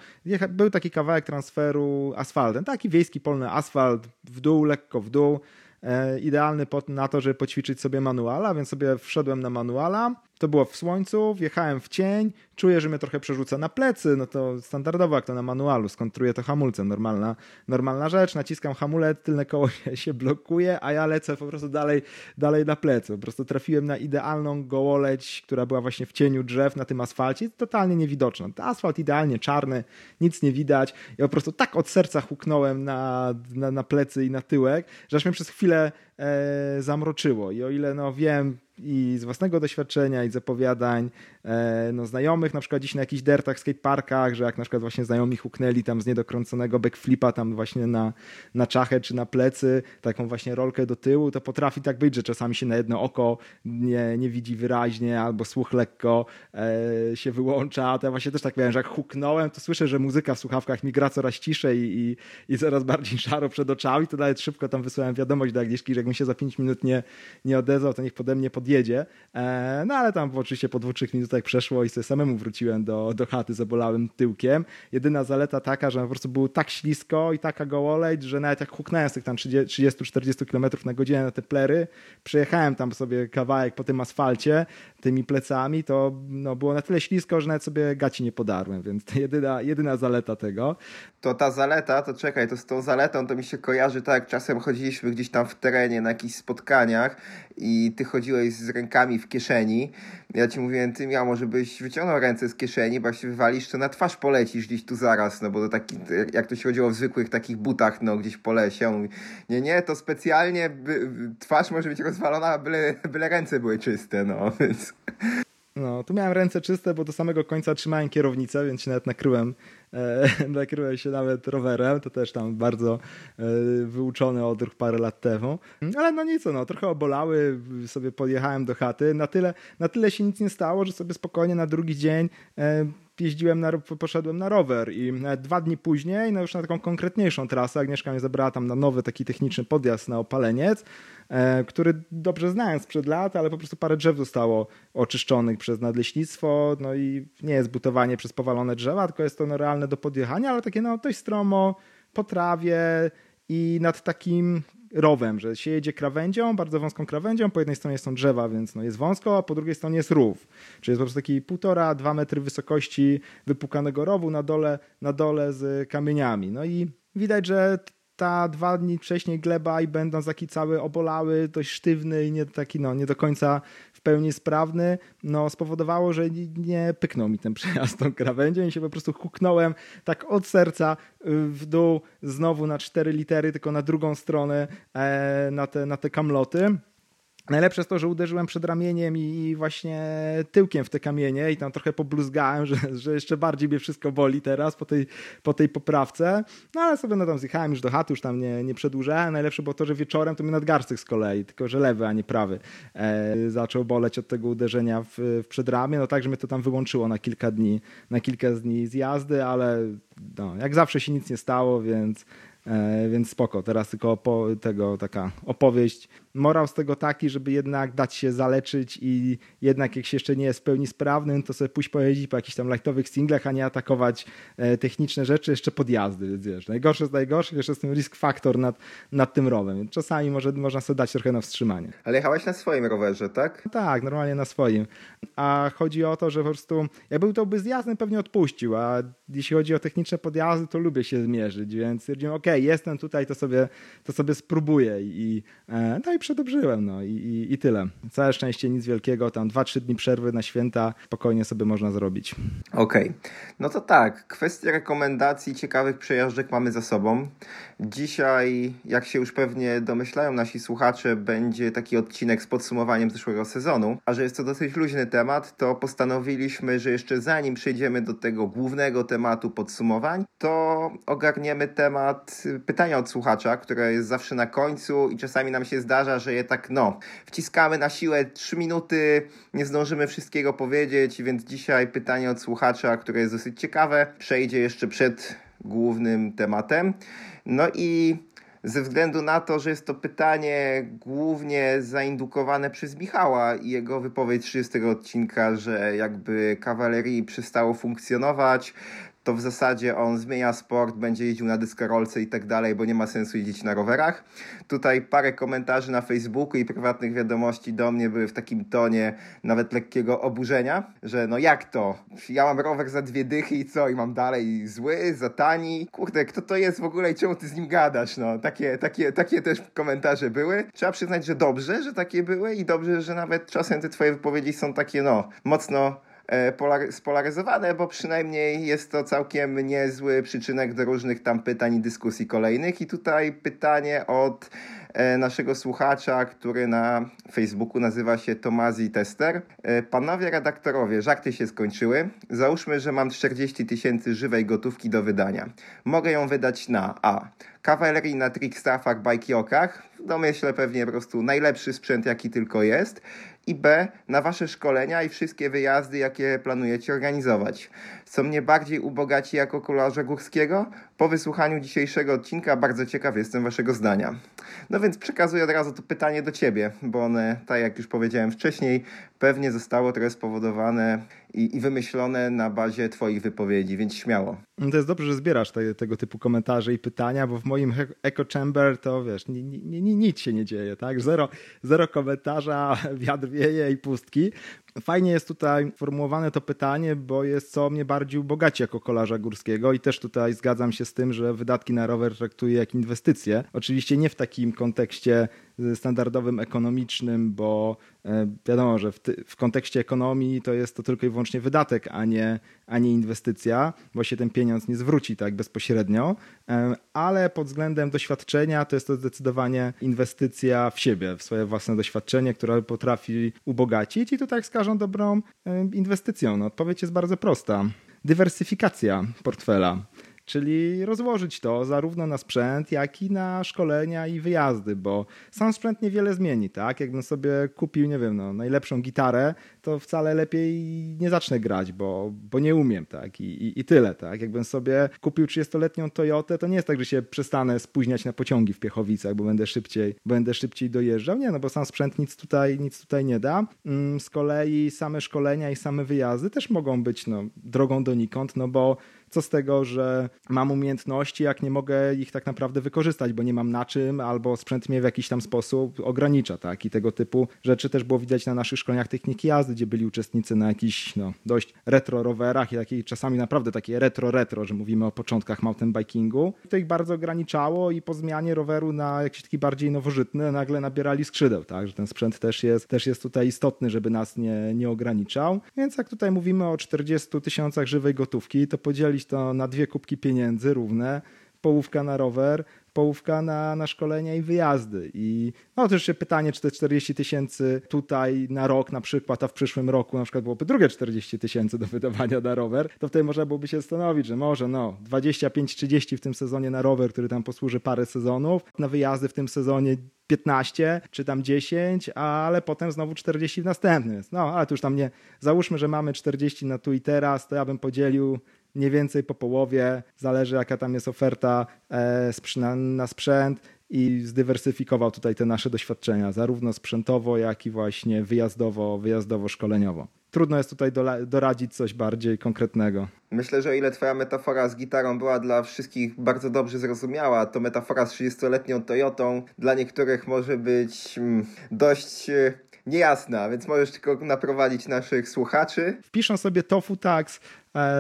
był taki kawałek transferu asfaltem, taki wiejski polny asfalt w dół, lekko w dół, e, idealny na to, żeby poćwiczyć sobie manuala, więc sobie wszedłem na manuala, to było w słońcu, wjechałem w cień, czuję, że mnie trochę przerzuca na plecy, no to standardowo jak to na manualu, skontruję to hamulcem, normalna, normalna rzecz, naciskam hamulec, tylne koło się, się blokuje, a ja lecę po prostu dalej, dalej na plecy. Po prostu trafiłem na idealną gołoleć, która była właśnie w cieniu drzew na tym asfalcie, totalnie niewidoczna. Asfalt idealnie czarny, nic nie widać. Ja po prostu tak od serca huknąłem na, na, na plecy i na tyłek, że aż mnie przez chwilę e, zamroczyło. I o ile no wiem, i z własnego doświadczenia i z opowiadań e, no, znajomych, na przykład dziś na jakichś dertach, skateparkach, że jak na przykład właśnie znajomi huknęli tam z niedokręconego backflipa tam właśnie na, na czachę czy na plecy, taką właśnie rolkę do tyłu, to potrafi tak być, że czasami się na jedno oko nie, nie widzi wyraźnie albo słuch lekko e, się wyłącza, a to ja właśnie też tak miałem, że jak huknąłem, to słyszę, że muzyka w słuchawkach mi gra coraz ciszej i, i, i coraz bardziej szaro przed oczami, to nawet szybko tam wysłałem wiadomość do Agnieszki, że jakbym się za 5 minut nie, nie odezwał, to niech pode mnie podjedzie jedzie. E, no ale tam oczywiście po dwóch, trzech minutach przeszło i sobie samemu wróciłem do, do chaty, zabolałem tyłkiem. Jedyna zaleta taka, że po prostu było tak ślisko i taka gołoleć, że nawet jak huknąłem z tych tam 30-40 km na godzinę na te plery, przejechałem tam sobie kawałek po tym asfalcie, tymi plecami, to no, było na tyle ślisko, że nawet sobie gaci nie podarłem, więc to jedyna, jedyna zaleta tego. To ta zaleta, to czekaj, to z tą zaletą to mi się kojarzy tak, jak czasem chodziliśmy gdzieś tam w terenie szkolenie na jakichś spotkaniach i ty chodziłeś z rękami w kieszeni. Ja ci mówiłem, ty miał, może byś wyciągnął ręce z kieszeni, bo jak się wywalisz, to na twarz polecisz gdzieś tu zaraz, no bo to taki, jak to się chodziło w zwykłych takich butach, no gdzieś po lesie. On mówi, nie, nie, to specjalnie by, twarz może być rozwalona, byle, byle ręce były czyste, no więc... No, tu miałem ręce czyste, bo do samego końca trzymałem kierownicę, więc się nawet nakryłem, e, nakryłem się nawet rowerem, to też tam bardzo e, wyuczony odruch parę lat temu. Ale no nic, no, trochę obolały, sobie podjechałem do chaty, na tyle, na tyle się nic nie stało, że sobie spokojnie na drugi dzień e, jeździłem na, poszedłem na rower i dwa dni później, no już na taką konkretniejszą trasę, Agnieszka mnie zabrała tam na nowy taki techniczny podjazd na Opaleniec, e, który dobrze znałem sprzed lat, ale po prostu parę drzew zostało oczyszczonych przez nadleśnictwo, no i nie jest butowanie przez powalone drzewa, tylko jest to no, realne do podjechania, ale takie no dość stromo, po trawie i nad takim rowem, że się jedzie krawędzią, bardzo wąską krawędzią, po jednej stronie są drzewa, więc no jest wąsko, a po drugiej stronie jest rów. Czyli jest po prostu taki półtora, dwa metry wysokości wypukanego rowu na dole, na dole z kamieniami. No i widać, że ta dwa dni wcześniej gleba i będąc taki cały obolały, dość sztywny i nie taki no, nie do końca w pełni sprawny, no spowodowało, że nie pyknął mi ten przejazd tą krawędzią i się po prostu huknąłem tak od serca y, w dół znowu na cztery litery, tylko na drugą stronę e, na te, na te kamloty. Najlepsze jest to, że uderzyłem przed ramieniem i właśnie tyłkiem w te kamienie i tam trochę pobluzgałem, że, że jeszcze bardziej mnie wszystko boli teraz po tej, po tej poprawce. No ale sobie no tam zjechałem już do chaty, już tam nie, nie przedłużałem. Najlepsze było to, że wieczorem to mi nadgarstek z kolei, tylko że lewy, a nie prawy e, zaczął boleć od tego uderzenia w, w przedramię. No tak, że mnie to tam wyłączyło na kilka dni, na kilka dni z jazdy, ale no, jak zawsze się nic nie stało, więc E, więc spoko. Teraz tylko tego taka opowieść. Morał z tego taki, żeby jednak dać się zaleczyć i jednak jak się jeszcze nie jest w pełni sprawnym, to sobie pójść pojeździć po jakichś tam lightowych singlach, a nie atakować e, techniczne rzeczy jeszcze podjazdy. Więc wiesz, najgorsze z najgorszych, jeszcze jest ten risk factor nad, nad tym rowem. Więc czasami może, można sobie dać trochę na wstrzymanie. Ale jechałeś na swoim rowerze, tak? Tak, normalnie na swoim. A chodzi o to, że po prostu jak był to by zjazdem, pewnie odpuścił, a jeśli chodzi o techniczne podjazdy, to lubię się zmierzyć, więc stwierdziłem, ok, jestem tutaj, to sobie, to sobie spróbuję i, e, no i przedobrzyłem, no i, i, i tyle. Całe szczęście nic wielkiego, tam 2-3 dni przerwy na święta spokojnie sobie można zrobić. Okej, okay. no to tak, kwestie rekomendacji ciekawych przejażdżek mamy za sobą. Dzisiaj, jak się już pewnie domyślają nasi słuchacze, będzie taki odcinek z podsumowaniem zeszłego sezonu, a że jest to dosyć luźny temat, to postanowiliśmy, że jeszcze zanim przejdziemy do tego głównego tematu podsumowań, to ogarniemy temat pytania od słuchacza, które jest zawsze na końcu i czasami nam się zdarza, że je tak, no, wciskamy na siłę 3 minuty, nie zdążymy wszystkiego powiedzieć, więc dzisiaj pytanie od słuchacza, które jest dosyć ciekawe, przejdzie jeszcze przed głównym tematem. No i ze względu na to, że jest to pytanie głównie zaindukowane przez Michała i jego wypowiedź 30 odcinka, że jakby kawalerii przestało funkcjonować, to w zasadzie on zmienia sport, będzie jeździł na dyskorolce i tak dalej, bo nie ma sensu jeździć na rowerach. Tutaj parę komentarzy na Facebooku i prywatnych wiadomości do mnie były w takim tonie nawet lekkiego oburzenia, że no jak to? Ja mam rower za dwie dychy i co? I mam dalej zły, za tani? Kurde, kto to jest w ogóle i czemu ty z nim gadasz? No, takie, takie, takie też komentarze były. Trzeba przyznać, że dobrze, że takie były i dobrze, że nawet czasem te twoje wypowiedzi są takie, no, mocno spolaryzowane, bo przynajmniej jest to całkiem niezły przyczynek do różnych tam pytań i dyskusji kolejnych. I tutaj pytanie od e, naszego słuchacza, który na Facebooku nazywa się Tomazi Tester. E, panowie redaktorowie, żarty się skończyły. Załóżmy, że mam 40 tysięcy żywej gotówki do wydania. Mogę ją wydać na A. Kawalerii na trickstaffach, bajkiokach, w domyśle pewnie po prostu najlepszy sprzęt jaki tylko jest i B na Wasze szkolenia i wszystkie wyjazdy, jakie planujecie organizować. Co mnie bardziej ubogaci jako kolarza górskiego? Po wysłuchaniu dzisiejszego odcinka bardzo ciekaw jestem Waszego zdania. No więc przekazuję od razu to pytanie do Ciebie, bo one, tak jak już powiedziałem wcześniej, pewnie zostało trochę spowodowane i, i wymyślone na bazie Twoich wypowiedzi, więc śmiało. To jest dobrze, że zbierasz te, tego typu komentarze i pytania, bo w moim echo chamber to wiesz, ni, ni, ni, nic się nie dzieje, tak? Zero, zero komentarza, wiatr wieje i pustki. Fajnie jest tutaj formułowane to pytanie, bo jest co mnie bardziej ubogaci jako kolarza górskiego i też tutaj zgadzam się z tym, że wydatki na rower traktuję jak inwestycje. Oczywiście nie w takim kontekście standardowym ekonomicznym, bo e, wiadomo, że w, ty, w, kontekście ekonomii to jest to tylko i wyłącznie wydatek, a nie, a nie inwestycja, bo się ten pieniądz nie zwróci tak bezpośrednio, e, ale pod względem doświadczenia to jest to zdecydowanie inwestycja w siebie, w swoje własne doświadczenie, które potrafi ubogacić i to tak z każdą dobrą e, inwestycją. No, odpowiedź jest bardzo prosta. Dywersyfikacja portfela czyli rozłożyć to zarówno na sprzęt, jak i na szkolenia i wyjazdy, bo sam sprzęt niewiele zmieni, tak? Jakbym sobie kupił, nie wiem, no, najlepszą gitarę, to wcale lepiej nie zacznę grać, bo, bo nie umiem, tak? I, i, I tyle, tak? Jakbym sobie kupił 30-letnią Toyotę, to nie jest tak, że się przestanę spóźniać na pociągi w Piechowicach, bo będę szybciej, będę szybciej dojeżdżał. Nie, no bo sam sprzęt nic tutaj, nic tutaj nie da. Mm, z kolei same szkolenia i same wyjazdy też mogą być no, drogą donikąd, no bo co z tego, że mam umiejętności, jak nie mogę ich tak naprawdę wykorzystać, bo nie mam na czym, albo sprzęt mnie w jakiś tam sposób ogranicza, tak? I tego typu rzeczy też było widać na naszych szkoleniach techniki jazdy, gdzie byli uczestnicy na jakichś no, dość retro rowerach i takich czasami naprawdę takie retro-retro, że mówimy o początkach mountain bikingu. To ich bardzo ograniczało i po zmianie roweru na jakiś taki bardziej nowożytny nagle nabierali skrzydeł, tak? Że ten sprzęt też jest, też jest tutaj istotny, żeby nas nie, nie ograniczał. Więc jak tutaj mówimy o 40 tysiącach żywej gotówki, to podzielić podzielić to na dwie kubki pieniędzy równe, połówka na rower, połówka na, na szkolenia i wyjazdy. I no to jeszcze pytanie, czy te 40 tysięcy tutaj na rok na przykład, a w przyszłym roku na przykład byłoby drugie 40 tysięcy do wydawania na rower, to wtedy można byłoby się zastanowić, że może no 25-30 w tym sezonie na rower, który tam posłuży parę sezonów, na wyjazdy w tym sezonie 15 czy tam 10, ale potem znowu 40 w następnym. No, ale to już tam nie. Załóżmy, że mamy 40 na tu i teraz, to ja bym podzielił mniej więcej po połowie, zależy jaka tam jest oferta e, na sprzęt i zdywersyfikował tutaj te nasze doświadczenia, zarówno sprzętowo, jak i właśnie wyjazdowo, wyjazdowo-szkoleniowo. Trudno jest tutaj doradzić coś bardziej konkretnego. Myślę, że o ile twoja metafora z gitarą była dla wszystkich bardzo dobrze zrozumiała, to metafora z 30-letnią Toyotą dla niektórych może być mm, dość e, niejasna, więc możesz tylko naprowadzić naszych słuchaczy. Wpiszą sobie Tofu Tax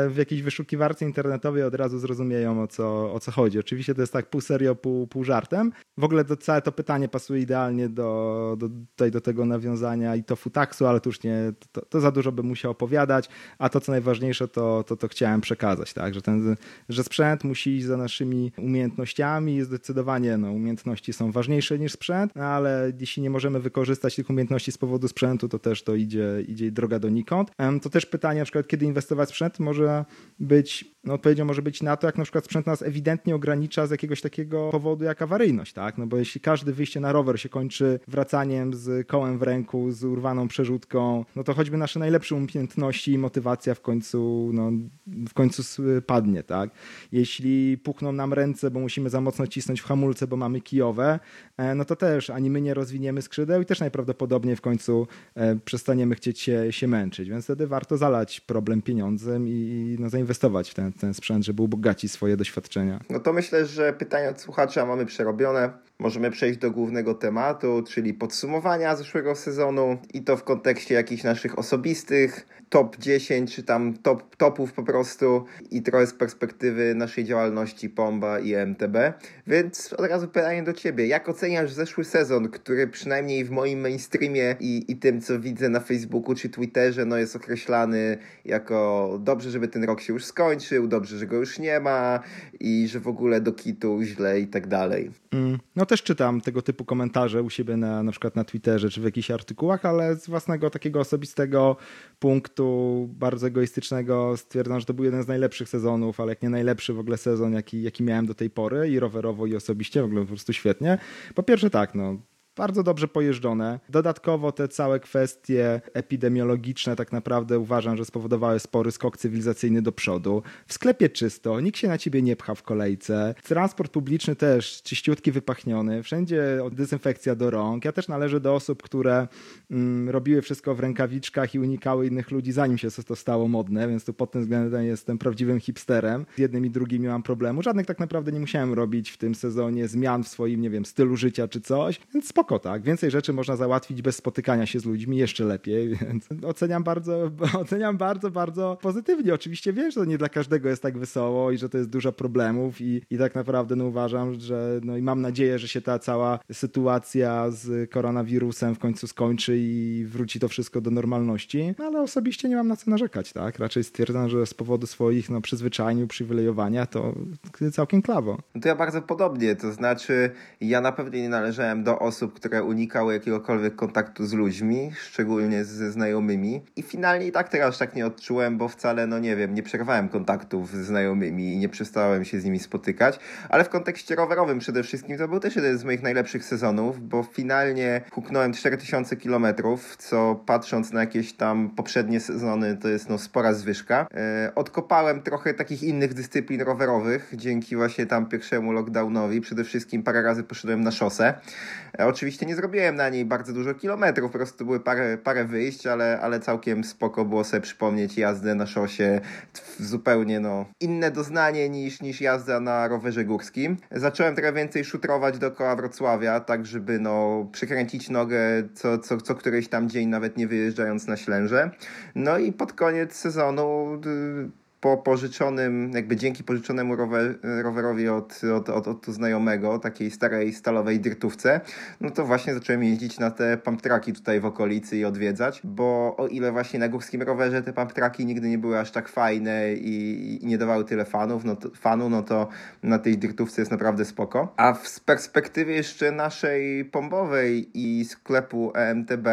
w jakiejś wyszukiwarce internetowej od razu zrozumieją o co, o co chodzi. Oczywiście to jest tak pół serio, pół, pół żartem. W ogóle to, całe to pytanie pasuje idealnie do, do, tutaj do tego nawiązania i to futaksu, ale to już nie, to, to, za dużo bym musiał opowiadać, a to co najważniejsze to, to, to chciałem przekazać, tak? że, ten, że sprzęt musi iść za naszymi umiejętnościami i zdecydowanie no, umiejętności są ważniejsze niż sprzęt, no, ale jeśli nie możemy wykorzystać tych umiejętności z powodu sprzętu, to też to idzie, idzie droga donikąd. To też pytanie na przykład, kiedy inwestować w sprzęt, może być, no odpowiedzią może być na to, jak na przykład sprzęt nas ewidentnie ogranicza z jakiegoś takiego powodu jak awaryjność, tak? No bo jeśli każde wyjście na rower się kończy wracaniem z kołem w ręku, z urwaną przerzutką, no to choćby nasze najlepsze umiejętności i motywacja w końcu, no, w końcu padnie, tak? Jeśli puchną nam ręce, bo musimy za mocno cisnąć w hamulce, bo mamy kijowe, e, no to też ani my nie rozwiniemy skrzydeł i też najprawdopodobniej w końcu e, przestaniemy chcieć się, się męczyć, więc wtedy warto zalać problem pieniądzem i no, zainwestować w ten, ten sprzęt, żeby ubogacić swoje doświadczenia. No to myślę, że pytania od słuchacza mamy przerobione. Możemy przejść do głównego tematu, czyli podsumowania zeszłego sezonu i to w kontekście jakichś naszych osobistych top 10, czy tam top, topów po prostu i trochę z perspektywy naszej działalności Pomba i MTB. Więc od razu pytanie do Ciebie. Jak oceniasz zeszły sezon, który przynajmniej w moim mainstreamie i, i tym, co widzę na Facebooku czy Twitterze, no jest określany jako dobrze, żeby ten rok się już skończył, dobrze, że go już nie ma i że w ogóle do kitu źle i tak dalej. Mm, no też czytam tego typu komentarze u siebie na, na przykład na Twitterze czy w jakichś artykułach, ale z własnego takiego osobistego punktu bardzo egoistycznego stwierdzam, że to był jeden z najlepszych sezonów, ale jak nie najlepszy w ogóle sezon, jaki, jaki miałem do tej pory i rowerowo i osobiście, w ogóle po prostu świetnie. Po pierwsze tak, no bardzo dobrze pojeżdżone. Dodatkowo te całe kwestie epidemiologiczne tak naprawdę uważam, że spowodowały spory skok cywilizacyjny do przodu. W sklepie czysto, nikt się na ciebie nie pcha w kolejce. Transport publiczny też czyściutki, wypachniony. Wszędzie dezynfekcja do rąk. Ja też należę do osób, które mm, robiły wszystko w rękawiczkach i unikały innych ludzi, zanim się to stało modne, więc tu pod tym względem jestem prawdziwym hipsterem. Z jednym i drugim nie mam problemu. Żadnych tak naprawdę nie musiałem robić w tym sezonie zmian w swoim, nie wiem, stylu życia czy coś, więc spokojnie spoko, tak? Więcej rzeczy można załatwić bez spotykania się z ludźmi, jeszcze lepiej, więc oceniam bardzo, oceniam bardzo, bardzo pozytywnie. Oczywiście wiem, że to nie dla każdego jest tak wesoło i że to jest dużo problemów i, i tak naprawdę no, uważam, że no i mam nadzieję, że się ta cała sytuacja z koronawirusem w końcu skończy i wróci to wszystko do normalności, no, ale osobiście nie mam na co narzekać, tak? Raczej stwierdzam, że z powodu swoich no, przyzwyczajeń, uprzywilejowania to całkiem klawo. To ja bardzo podobnie, to znaczy ja na pewno nie należałem do osób, które unikały jakiegokolwiek kontaktu z ludźmi, szczególnie ze znajomymi i finalnie i tak teraz tak nie odczułem, bo wcale, no nie wiem, nie przerwałem kontaktów z znajomymi i nie przestałem się z nimi spotykać, ale w kontekście rowerowym przede wszystkim to był też jeden z moich najlepszych sezonów, bo finalnie huknąłem 4000 km, co patrząc na jakieś tam poprzednie sezony to jest no spora zwyżka. E, odkopałem trochę takich innych dyscyplin rowerowych dzięki właśnie tam pierwszemu lockdownowi. Przede wszystkim parę razy poszedłem na szosę. E, oczywiście nie zrobiłem na niej bardzo dużo kilometrów, po prostu były parę, parę wyjść, ale, ale całkiem spoko było sobie przypomnieć jazdę na szosie. Zupełnie no, inne doznanie niż, niż jazda na rowerze górskim. Zacząłem trochę więcej szutrować dookoła Wrocławia, tak żeby no, przykręcić nogę co, co, co któryś tam dzień, nawet nie wyjeżdżając na Ślęże. No i pod koniec sezonu po pożyczonym, jakby dzięki pożyczonemu rower, rowerowi od, od, od, od znajomego, takiej starej stalowej dyrtówce, no to właśnie zacząłem jeździć na te pump traki tutaj w okolicy i odwiedzać, bo o ile właśnie na górskim rowerze te pump traki nigdy nie były aż tak fajne i, i nie dawały tyle fanów, no to, fanu, no to na tej dyrtówce jest naprawdę spoko. A w perspektywie jeszcze naszej pombowej i sklepu EMTB,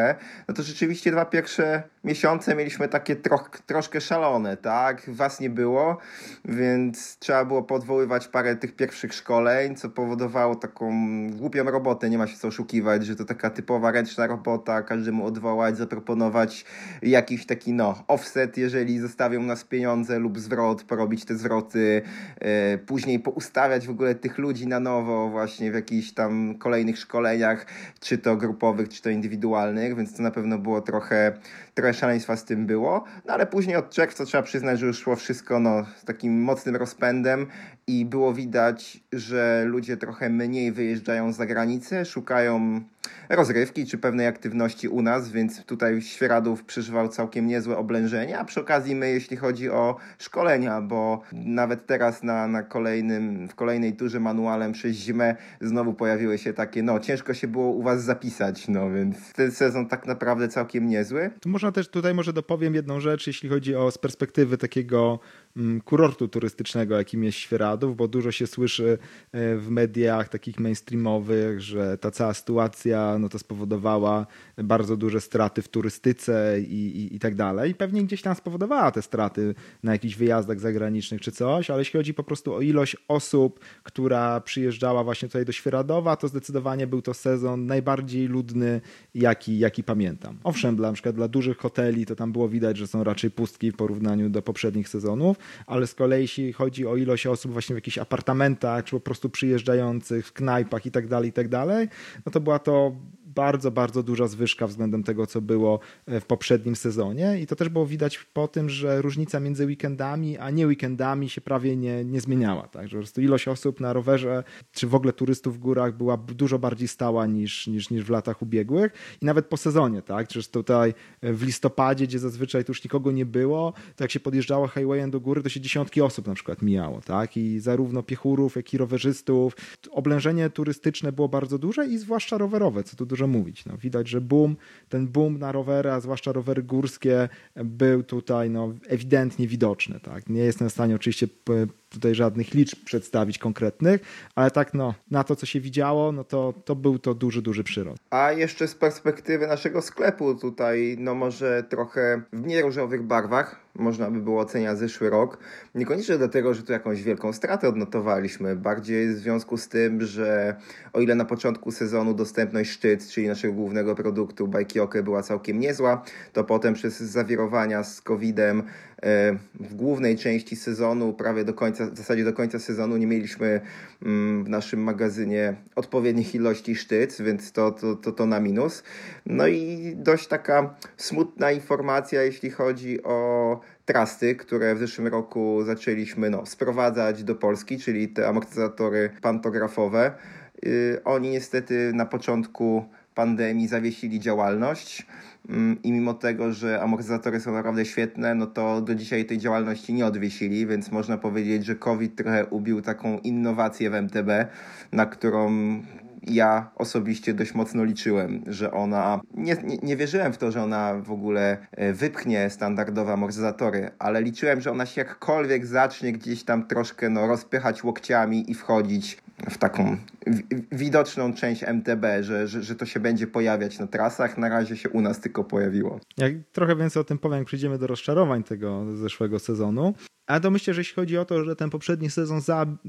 no to rzeczywiście dwa pierwsze miesiące mieliśmy takie troch, troszkę szalone, tak? Was nie było, więc trzeba było podwoływać parę tych pierwszych szkoleń, co powodowało taką głupią robotę, nie ma się co oszukiwać, że to taka typowa ręczna robota, każdemu odwołać, zaproponować jakiś taki, no, offset, jeżeli zostawią nas pieniądze lub zwrot, porobić te zwroty, yy, później poustawiać w ogóle tych ludzi na nowo właśnie w jakichś tam kolejnych szkoleniach, czy to grupowych, czy to indywidualnych, więc to na pewno było trochę, trochę szaleństwa z tym było, no ale później od czerwca trzeba przyznać, że już szło wszystko no, z takim mocnym rozpędem i było widać, że ludzie trochę mniej wyjeżdżają za granicę, szukają rozrywki czy pewnej aktywności u nas, więc tutaj Świeradów przeżywał całkiem niezłe oblężenie, a przy okazji my, jeśli chodzi o szkolenia, bo nawet teraz na, na kolejnym, w kolejnej turze manualem przez zimę znowu pojawiły się takie, no ciężko się było u was zapisać, no więc ten sezon tak naprawdę całkiem niezły. Można też, tutaj może dopowiem jedną rzecz, jeśli chodzi o z perspektywy takiego kurortu turystycznego, jakim jest Świeradów, bo dużo się słyszy e, w mediach takich mainstreamowych, że ta cała sytuacja no to spowodowała bardzo duże straty w turystyce i, i, i tak dalej. Pewnie gdzieś tam spowodowała te straty na jakichś wyjazdach zagranicznych czy coś, ale jeśli chodzi po prostu o ilość osób, która przyjeżdżała właśnie tutaj do Świeradowa, to zdecydowanie był to sezon najbardziej ludny, jaki, jaki pamiętam. Owszem, dla, na przykład dla dużych hoteli to tam było widać, że są raczej pustki w porównaniu do poprzednich sezonów, ale z kolei jeśli chodzi o ilość osób właśnie w jakichś apartamentach, czy po prostu przyjeżdżających w knajpach i tak dalej, i tak dalej, no to była to bardzo, bardzo duża zwyżka względem tego, co było e, w poprzednim sezonie i to też było widać po tym, że różnica między weekendami a nie weekendami się prawie nie, nie zmieniała. Tak? Że po prostu ilość osób na rowerze, czy w ogóle turystów w górach była dużo bardziej stała niż, niż, niż w latach ubiegłych i nawet po sezonie, tak? Czyż tutaj w listopadzie, gdzie zazwyczaj tu już nikogo nie było, to jak się podjeżdżało highwayem do góry, to się dziesiątki osób na przykład mijało, tak? I zarówno piechurów, jak i rowerzystów. Oblężenie turystyczne było bardzo duże i zwłaszcza rowerowe, co tu dużo mówić. No, widać, że boom, ten boom na rowery, a zwłaszcza rowery górskie, był tutaj no, ewidentnie widoczny. Tak? Nie jestem w stanie oczywiście tutaj żadnych liczb przedstawić konkretnych, ale tak no, na to, co się widziało, no to, to był to duży, duży przyrost. A jeszcze z perspektywy naszego sklepu tutaj, no może trochę w mniej różowych barwach, można by było oceniać zeszły rok. Niekoniecznie dlatego, że tu jakąś wielką stratę odnotowaliśmy, bardziej w związku z tym, że o ile na początku sezonu dostępność szczyt, czyli naszego głównego produktu Bajkioke była całkiem niezła, to potem przez zawirowania z COVID-em w głównej części sezonu, prawie do końca, w zasadzie do końca sezonu nie mieliśmy mm, w naszym magazynie odpowiednich ilości sztyc, więc to, to, to, to na minus. No i dość taka smutna informacja, jeśli chodzi o trasty, które w zeszłym roku zaczęliśmy no, sprowadzać do Polski, czyli te amortyzatory pantografowe. Yy, oni niestety na początku pandemii zawiesili działalność i mimo tego, że amortyzatory są naprawdę świetne, no to do dzisiaj tej działalności nie odwiesili, więc można powiedzieć, że COVID trochę ubił taką innowację w MTB, na którą ja osobiście dość mocno liczyłem, że ona. Nie, nie, nie, wierzyłem w to, że ona w ogóle e, wypchnie standardowe amortyzatory, ale liczyłem, że ona się jakkolwiek zacznie gdzieś tam troszkę no, rozpychać łokciami i wchodzić w taką widoczną część MTB, że, że, że to się będzie pojawiać na trasach. Na razie się u nas tylko pojawiło. Jak trochę więcej o tym powiem, jak przejdziemy do rozczarowań tego zeszłego sezonu. A to myślę, że jeśli chodzi o to, że ten poprzedni sezon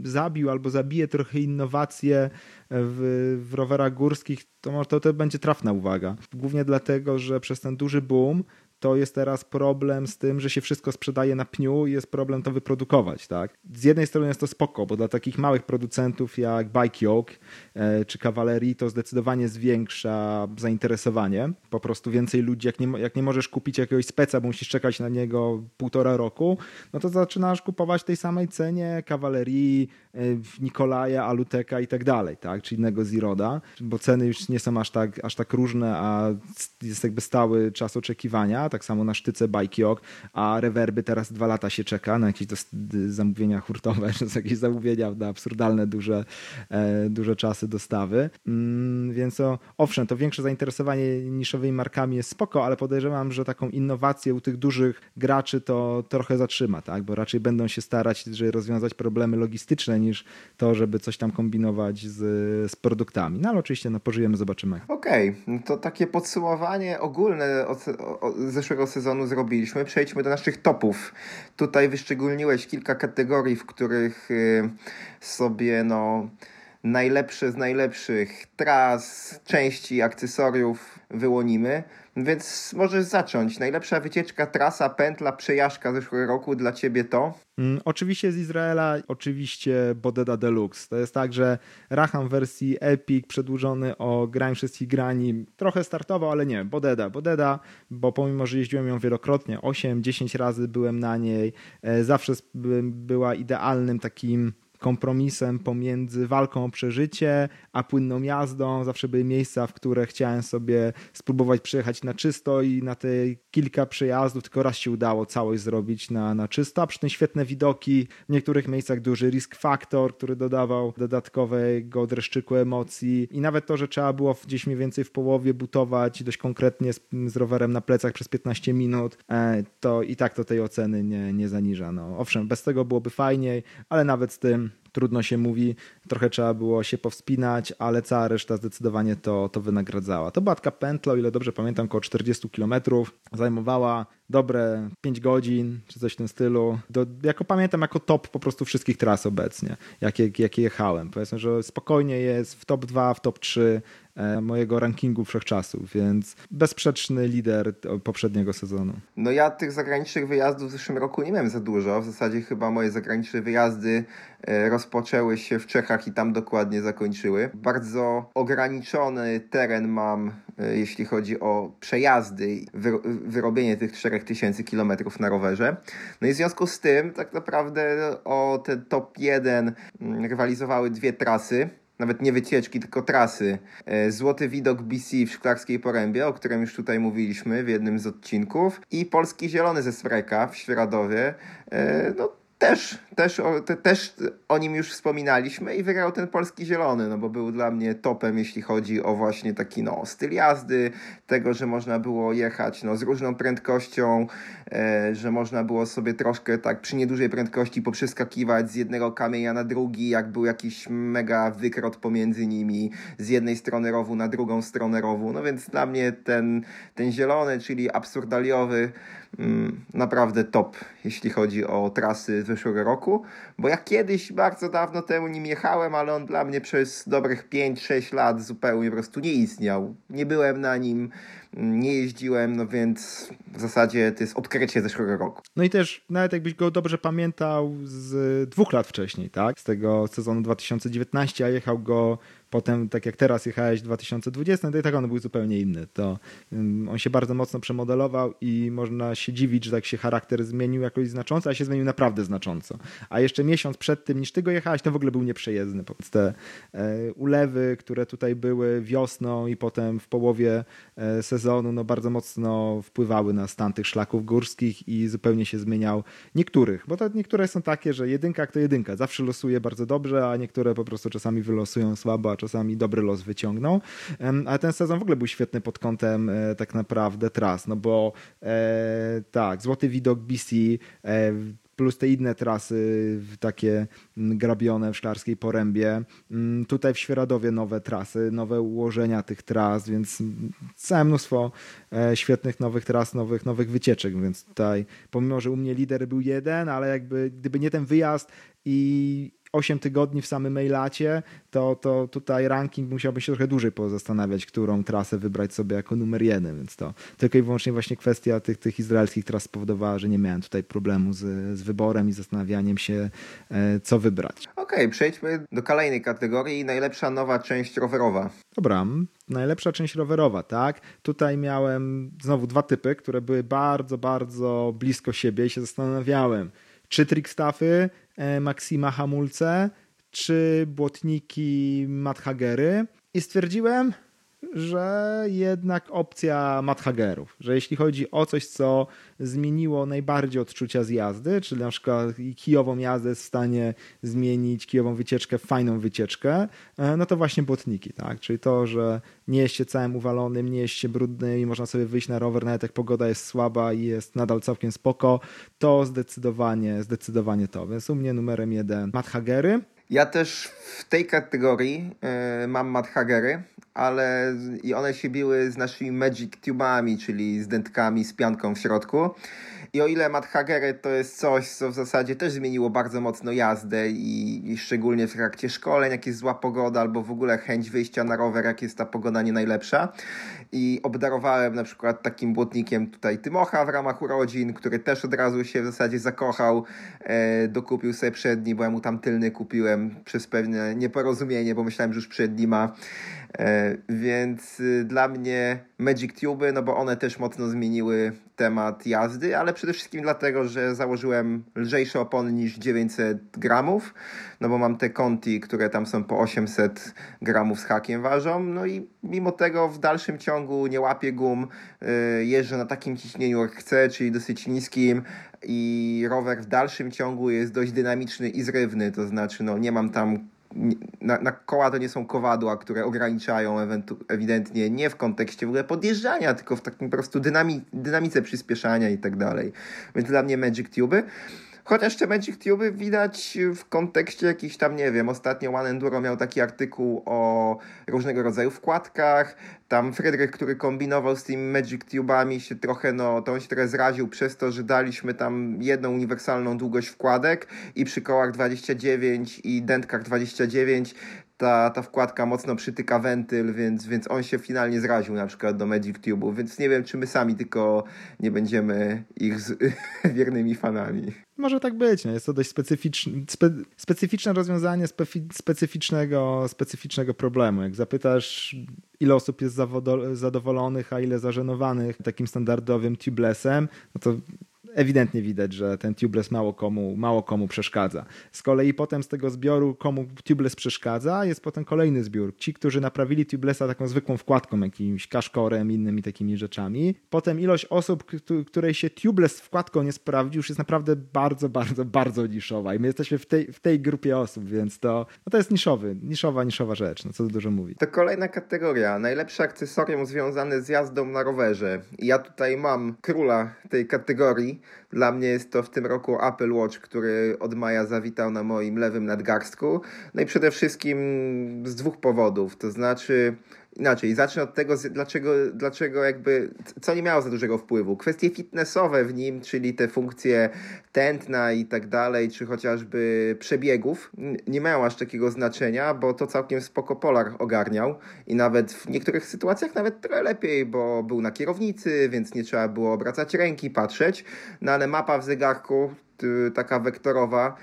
zabił albo zabije trochę innowacje w, w rowerach górskich, to, to to będzie trafna uwaga. Głównie dlatego, że przez ten duży boom to jest teraz problem z tym, że się wszystko sprzedaje na pniu i jest problem to wyprodukować, tak? Z jednej strony jest to spoko, bo dla takich małych producentów jak Bike Yoke czy Cavalery to zdecydowanie zwiększa zainteresowanie. Po prostu więcej ludzi, jak nie, jak nie możesz kupić jakiegoś speca, bo musisz czekać na niego półtora roku, no to zaczynasz kupować tej samej cenie Cavalery, e, Nikolaja, Aluteka i tak dalej, tak? Czy innego Ziroda, bo ceny już nie są aż tak, aż tak różne, a jest jakby stały czas oczekiwania tak samo na sztyce Bajkiok, a rewerby teraz dwa lata się czeka na jakieś zamówienia hurtowe, czy jakieś zamówienia na absurdalne duże, e, duże czasy dostawy. Mm, więc to, owszem, to większe zainteresowanie niszowymi markami jest spoko, ale podejrzewam, że taką innowację u tych dużych graczy to trochę zatrzyma, tak? bo raczej będą się starać żeby rozwiązać problemy logistyczne niż to, żeby coś tam kombinować z, z produktami. No ale oczywiście no, pożyjemy, zobaczymy. Okej, okay. to takie podsumowanie ogólne od, od, zeszłego sezonu zrobiliśmy. Przejdźmy do naszych topów. Tutaj wyszczególniłeś kilka kategorii, w których y, sobie no najlepsze z najlepszych tras, części, akcesoriów wyłonimy. Więc możesz zacząć. Najlepsza wycieczka, trasa, pętla, przejażdżka zeszłego roku dla ciebie to? Mm, oczywiście z Izraela, oczywiście Bodeda Deluxe. To jest tak, że Raham w wersji Epic przedłużony o grań wszystkich grani trochę startował, ale nie, Bodeda. Bodeda, bo pomimo, że jeździłem ją wielokrotnie, 8-10 razy byłem na niej, e, zawsze była idealnym takim kompromisem pomiędzy walką o przeżycie, a płynną jazdą. Zawsze były miejsca, w które chciałem sobie spróbować przejechać na czysto i na te kilka przejazdów tylko raz się udało całość zrobić na, na czysto, a przy tym świetne widoki, w niektórych miejscach duży risk factor, który dodawał dodatkowego dreszczyku emocji i nawet to, że trzeba było gdzieś mniej więcej w połowie butować dość konkretnie z, z rowerem na plecach przez 15 minut, e, to i tak to tej oceny nie, nie zaniża. No, owszem, bez tego byłoby fajniej, ale nawet z tym trudno się mówi, trochę trzeba było się powspinać, ale cała reszta zdecydowanie to, to wynagradzała. To była taka pętla, o ile dobrze pamiętam, około 40 km, zajmowała dobre 5 godzin, czy coś w tym stylu. Do, jako pamiętam, jako top po prostu wszystkich tras obecnie, jakie, jakie jechałem. Powiedzmy, że spokojnie jest w top 2, w top 3 e, mojego rankingu wszechczasów, więc bezsprzeczny lider poprzedniego sezonu. No ja tych zagranicznych wyjazdów w zeszłym roku nie miałem za dużo. W zasadzie chyba moje zagraniczne wyjazdy e, rozpoczęły się w Czechach i tam dokładnie zakończyły. Bardzo ograniczony teren mam, e, jeśli chodzi o przejazdy, wyrobienie tych czterech 4000 km na rowerze. No i w związku z tym tak naprawdę o ten top 1 mm, rywalizowały dwie trasy nawet nie wycieczki, tylko trasy. E, Złoty widok BC w Szklarskiej Porębie, o którym już tutaj mówiliśmy w jednym z odcinków i Polski Zielony ze Swreka w Świeradowie. E, no też, też, o, te, też o nim już wspominaliśmy i wygrał ten polski zielony, no bo był dla mnie topem, jeśli chodzi o właśnie taki no, styl jazdy, tego, że można było jechać no, z różną prędkością, e, że można było sobie troszkę tak przy niedużej prędkości poprzeskakiwać z jednego kamienia na drugi, jak był jakiś mega wykrot pomiędzy nimi, z jednej strony rowu na drugą stronę rowu. No więc dla mnie ten, ten zielony, czyli absurdaliowy, naprawdę top, jeśli chodzi o trasy z zeszłego roku, bo ja kiedyś bardzo dawno temu nim jechałem, ale on dla mnie przez dobrych 5-6 lat zupełnie po prostu nie istniał. Nie byłem na nim, nie jeździłem, no więc w zasadzie to jest odkrycie zeszłego roku. No i też nawet jakbyś go dobrze pamiętał z dwóch lat wcześniej, tak? Z tego sezonu 2019, a jechał go potem tak jak teraz jechałeś w 2020, to i tak on był zupełnie inny. To um, on się bardzo mocno przemodelował i można się dziwić, że tak się charakter zmienił jakoś znacząco, a się zmienił naprawdę znacząco. A jeszcze miesiąc przed tym, niż ty go jechałeś, to w ogóle był nieprzejezdny. Te e, ulewy, które tutaj były wiosną i potem w połowie e, sezonu, no bardzo mocno wpływały na stan tych szlaków górskich i zupełnie się zmieniał niektórych, bo to niektóre są takie, że jedynka to jedynka, zawsze losuje bardzo dobrze, a niektóre po prostu czasami wylosują słabo, czasami dobry los wyciągną. Ale ten sezon w ogóle był świetny pod kątem e, tak naprawdę tras, no bo e, tak, Złoty Widok BC, e, plus te inne trasy takie grabione w Szklarskiej Porębie. Mm, tutaj w Świeradowie nowe trasy, nowe ułożenia tych tras, więc całe mnóstwo e, świetnych nowych tras, nowych, nowych wycieczek, więc tutaj pomimo, że u mnie lider był jeden, ale jakby gdyby nie ten wyjazd i 8 tygodni w samym mailacie, to, to tutaj ranking musiałby się trochę dłużej pozastanawiać, którą trasę wybrać sobie jako numer jeden, więc to tylko i wyłącznie właśnie kwestia tych, tych izraelskich tras spowodowała, że nie miałem tutaj problemu z, z wyborem i zastanawianiem się, e, co wybrać. Okej, okay, przejdźmy do kolejnej kategorii, najlepsza nowa część rowerowa. Dobra, najlepsza część rowerowa, tak? Tutaj miałem znowu dwa typy, które były bardzo, bardzo blisko siebie i się zastanawiałem, czy trickstaffy, e, Maxima hamulce, czy błotniki Madhagery i stwierdziłem, że jednak opcja Madhagerów, że jeśli chodzi o coś, co zmieniło najbardziej odczucia z jazdy, czyli na przykład kijową jazdę jest w stanie zmienić kijową wycieczkę w fajną wycieczkę, e, no to właśnie błotniki, tak? Czyli to, że nie jest się całym uwalonym, nie jest się brudny i można sobie wyjść na rower, nawet jak pogoda jest słaba i jest nadal całkiem spoko, to zdecydowanie, zdecydowanie to. Więc u mnie numerem jeden Madhagery. Ja też w tej kategorii y, mam Madhagery, ale i one się biły z naszymi Magic Tubami, czyli z dętkami z pianką w środku. I o ile Matt to jest coś, co w zasadzie też zmieniło bardzo mocno jazdę i, i, szczególnie w trakcie szkoleń, jak jest zła pogoda albo w ogóle chęć wyjścia na rower, jak jest ta pogoda nie najlepsza. I obdarowałem na przykład takim błotnikiem tutaj Tymocha w ramach urodzin, który też od razu się w zasadzie zakochał, e, dokupił sobie przedni, bo ja mu tam tylny kupiłem przez pewne nieporozumienie, bo myślałem, że już przedni ma. E, więc y, dla mnie Magic Tube, no bo one też mocno zmieniły temat jazdy, ale przede wszystkim dlatego, że założyłem lżejsze opony niż 900 gramów, no bo mam te Conti, które tam są po 800 gramów z hakiem ważą, no i mimo tego w dalszym ciągu nie łapię gum, y, jeżdżę na takim ciśnieniu jak chcę, czyli dosyć niskim i rower w dalszym ciągu jest dość dynamiczny i zrywny, to znaczy no nie mam tam na, na, koła to nie są kowadła, które ograniczają ewidentnie nie w kontekście w ogóle podjeżdżania, tylko w takim po prostu dynami, dynamice przyspieszania i tak dalej. Więc dla mnie Magic Tube. Chociaż Magic Tube widać w kontekście jakichś tam, nie wiem, ostatnio One Enduro miał taki artykuł o różnego rodzaju wkładkach. Tam Fredryk, który kombinował z tymi Magic Tube'ami się trochę, no, to on się trochę zraził przez to, że daliśmy tam jedną uniwersalną długość wkładek i przy kołach 29 i dentkach 29 ta, ta wkładka mocno przytyka wentyl, więc, więc on się finalnie zraził na przykład do Magic Tube'u, więc nie wiem, czy my sami tylko nie będziemy ich z, wiernymi fanami. Może tak być, no jest to dość specyficzne, spe, specyficzne rozwiązanie specyficznego, specyficznego problemu. Jak zapytasz, ile osób jest zadowolonych, a ile zażenowanych takim standardowym tubelessem, no to ewidentnie widać, że ten tubeless mało komu, mało komu przeszkadza. Z kolei potem z tego zbioru, komu tubeless przeszkadza, jest potem kolejny zbiór. Ci, którzy naprawili tubelessa taką zwykłą wkładką, jakimś kaszkorem, innymi takimi rzeczami. Potem ilość osób, której się tubeless wkładką nie sprawdził, już jest naprawdę bardzo, bardzo, bardzo niszowa. I my jesteśmy w tej, w tej grupie osób, więc to, no to jest niszowy, niszowa, niszowa rzecz, no co tu dużo mówić. To kolejna kategoria. Najlepsze akcesorium związane z jazdą na rowerze. I ja tutaj mam króla tej kategorii, dla mnie jest to w tym roku Apple Watch, który od maja zawitał na moim lewym nadgarstku. No i przede wszystkim z dwóch powodów. To znaczy, inaczej, zacznę od tego, dlaczego, dlaczego jakby, co nie miało za dużego wpływu. Kwestie fitnessowe w nim, czyli te funkcje tętna i tak dalej, czy chociażby przebiegów, nie mają aż takiego znaczenia, bo to całkiem spoko Polar ogarniał i nawet w niektórych sytuacjach nawet trochę lepiej, bo był na kierownicy, więc nie trzeba było obracać ręki, patrzeć, no ale mapa w zegarku taka wektorowa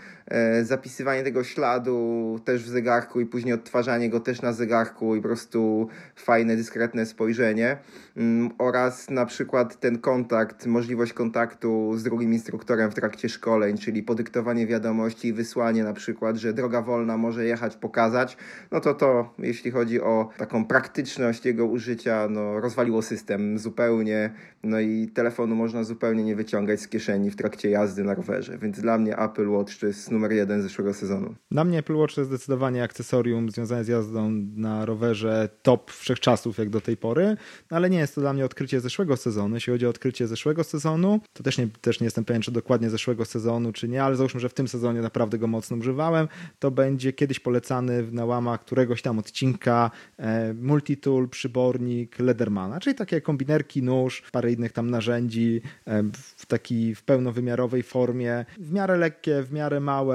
zapisywanie tego śladu też w zegarku i później odtwarzanie go też na zegarku i po prostu fajne, dyskretne spojrzenie. Mm, oraz na przykład ten kontakt, możliwość kontaktu z drugim instruktorem w trakcie szkoleń, czyli podyktowanie wiadomości i wysłanie na przykład, że droga wolna może jechać, pokazać, no to to, jeśli chodzi o taką praktyczność jego użycia, no rozwaliło system zupełnie, no i telefonu można zupełnie nie wyciągać z kieszeni w trakcie jazdy na rowerze, więc dla mnie Apple Watch to jest numer jeden zeszłego sezonu. Dla mnie Apple Watch to jest zdecydowanie akcesorium związane z jazdą na rowerze top wszechczasów jak do tej pory, no ale nie jest to dla mnie odkrycie zeszłego sezonu. Jeśli chodzi o odkrycie zeszłego sezonu, to też nie, też nie jestem pewien, czy dokładnie zeszłego sezonu, czy nie, ale załóżmy, że w tym sezonie naprawdę go mocno używałem, to będzie kiedyś polecany na łamach któregoś tam odcinka e, multitool, przybornik Ledermana, czyli takie kombinerki, nóż, parę innych tam narzędzi e, w takiej w pełnowymiarowej formie, w miarę lekkie, w miarę małe,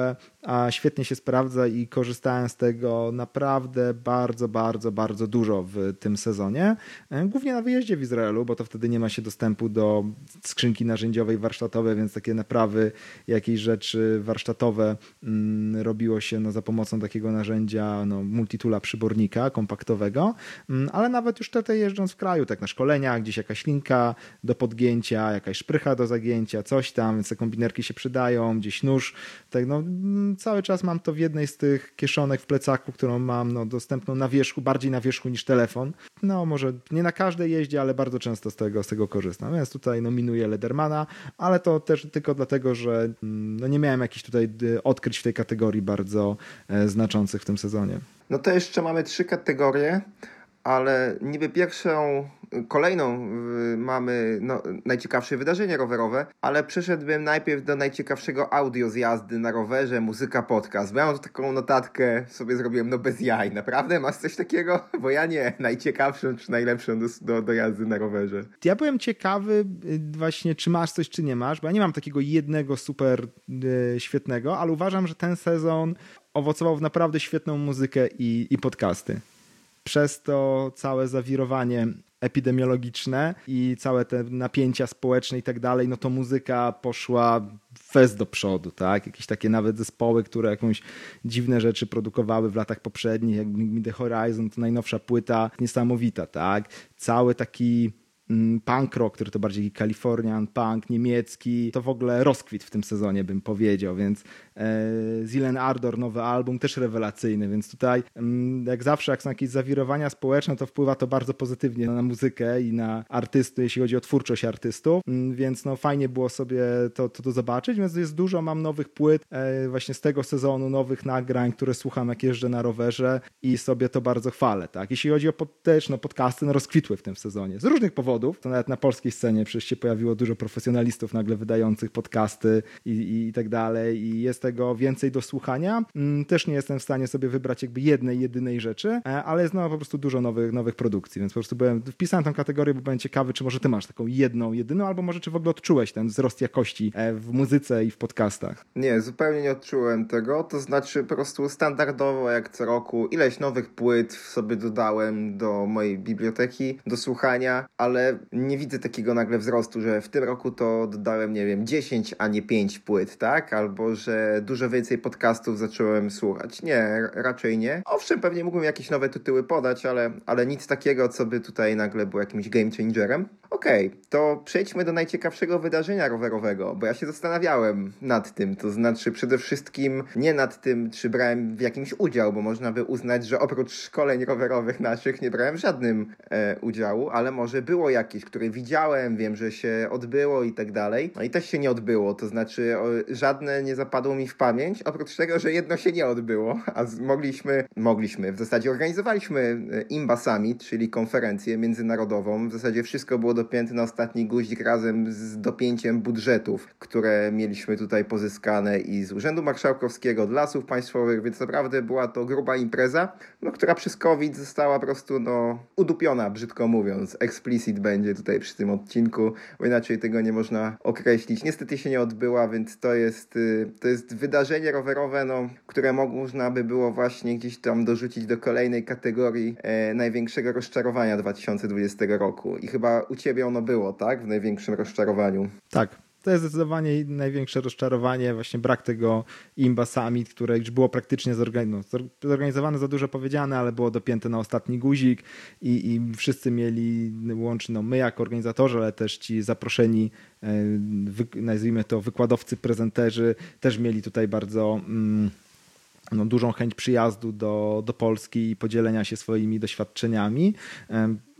a świetnie się sprawdza i korzystałem z tego naprawdę bardzo, bardzo, bardzo dużo w tym sezonie. E, głównie na wyjeździe w Izraelu, bo to wtedy nie ma się dostępu do skrzynki narzędziowej warsztatowej, więc takie naprawy, jakieś rzeczy warsztatowe mm, robiło się no, za pomocą takiego narzędzia no, multitula przybornika kompaktowego, mm, ale nawet już tutaj jeżdżąc w kraju, tak na szkoleniach, gdzieś jakaś linka do podgięcia, jakaś szprycha do zagięcia, coś tam, więc te kombinerki się przydają, gdzieś nóż, tak no mm, cały czas mam to w jednej z tych kieszonek w plecaku, którą mam no, dostępną na wierzchu, bardziej na wierzchu niż telefon. No może nie na każdej jeździe, ale bardzo często z tego, z tego korzystam. Więc tutaj nominuję Ledermana, ale to też tylko dlatego, że mm, no, nie miałem jakichś tutaj y, odkryć w tej kategorii bardzo e, znaczących w tym sezonie. No to jeszcze mamy trzy kategorie ale niby pierwszą, kolejną y, mamy no, najciekawsze wydarzenie rowerowe, ale przeszedłbym najpierw do najciekawszego audio z jazdy na rowerze, muzyka, podcast. Bo mam taką notatkę, sobie zrobiłem, no bez jaj. Naprawdę masz coś takiego? Bo ja nie. Najciekawszą czy najlepszą do, do, do jazdy na rowerze. Ja byłem ciekawy y, właśnie, czy masz coś, czy nie masz, bo ja nie mam takiego jednego super y, świetnego, ale uważam, że ten sezon owocował w naprawdę świetną muzykę i, i podcasty przez to całe zawirowanie epidemiologiczne i całe te napięcia społeczne i tak dalej, no to muzyka poszła fest do przodu, tak? Jakieś takie nawet zespoły, które jakąś dziwne rzeczy produkowały w latach poprzednich, jak The Horizon, to najnowsza płyta, niesamowita, tak? Cały taki Mm, punk rock, który to bardziej kalifornian punk, niemiecki, to w ogóle rozkwit w tym sezonie bym powiedział, więc Zilen Ardor, nowy album, też rewelacyjny, więc tutaj mm, jak zawsze, jak są jakieś zawirowania społeczne, to wpływa to bardzo pozytywnie na muzykę i na artystów, jeśli chodzi o twórczość artystów, mm, więc no fajnie było sobie to, to, to zobaczyć, więc jest dużo, mam nowych płyt e, właśnie z tego sezonu, nowych nagrań, które słucham jak jeżdżę na rowerze i sobie to bardzo chwalę, tak. Jeśli chodzi o pod, też, no, podcasty, no rozkwitły w tym sezonie, z różnych powodów. To nawet na polskiej scenie przecież się pojawiło dużo profesjonalistów nagle wydających podcasty i, i, i tak dalej i jest tego więcej do słuchania. Mm, też nie jestem w stanie sobie wybrać jakby jednej, jedynej rzeczy, e, ale no, po prostu dużo nowych, nowych produkcji, więc po prostu byłem, wpisałem tę kategorię, bo byłem ciekawy, czy może ty masz taką jedną, jedyną, albo może czy w ogóle odczułeś ten wzrost jakości e, w muzyce i w podcastach. Nie, zupełnie nie odczułem tego, to znaczy po prostu standardowo jak co roku ileś nowych płyt sobie dodałem do mojej biblioteki do słuchania, ale nie widzę takiego nagle wzrostu, że w tym roku to dodałem, nie wiem, 10, a nie 5 płyt, tak? Albo że dużo więcej podcastów zacząłem słuchać. Nie, raczej nie. Owszem, pewnie mógłbym jakieś nowe tytuły podać, ale, ale nic takiego, co by tutaj nagle było jakimś game changerem. Okej, okay, to przejdźmy do najciekawszego wydarzenia rowerowego, bo ja się zastanawiałem nad tym, to znaczy przede wszystkim nie nad tym, czy brałem w jakimś udział, bo można by uznać, że oprócz szkoleń rowerowych naszych nie brałem w żadnym e, udziału, ale może było jakieś, które widziałem, wiem, że się odbyło i tak dalej. No i też się nie odbyło, to znaczy o, żadne nie zapadło mi w pamięć, oprócz tego, że jedno się nie odbyło, a mogliśmy, mogliśmy, w zasadzie organizowaliśmy e, IMBA Summit, czyli konferencję międzynarodową. W zasadzie wszystko było dopięte na ostatni guzik razem z dopięciem budżetów, które mieliśmy tutaj pozyskane i z Urzędu Marszałkowskiego, od Lasów Państwowych, więc naprawdę była to gruba impreza, no, która przez COVID została po prostu no, udupiona, brzydko mówiąc. Explicit będzie tutaj przy tym odcinku, bo inaczej tego nie można określić. Niestety się nie odbyła, więc to jest, y, to jest wydarzenie rowerowe, no, które można by było właśnie gdzieś tam dorzucić do kolejnej kategorii e, największego rozczarowania 2020 roku. I chyba u Ciebie ono było, tak? W największym rozczarowaniu. Tak, to jest zdecydowanie największe rozczarowanie, właśnie brak tego Imba Summit, które już było praktycznie zorganizowane, no, zorganizowane za dużo powiedziane, ale było dopięte na ostatni guzik i, i wszyscy mieli, łącznie no, my jako organizatorzy, ale też ci zaproszeni, e, nazwijmy to wykładowcy, prezenterzy, też mieli tutaj bardzo... Mm, no, dużą chęć przyjazdu do, do Polski i podzielenia się swoimi doświadczeniami.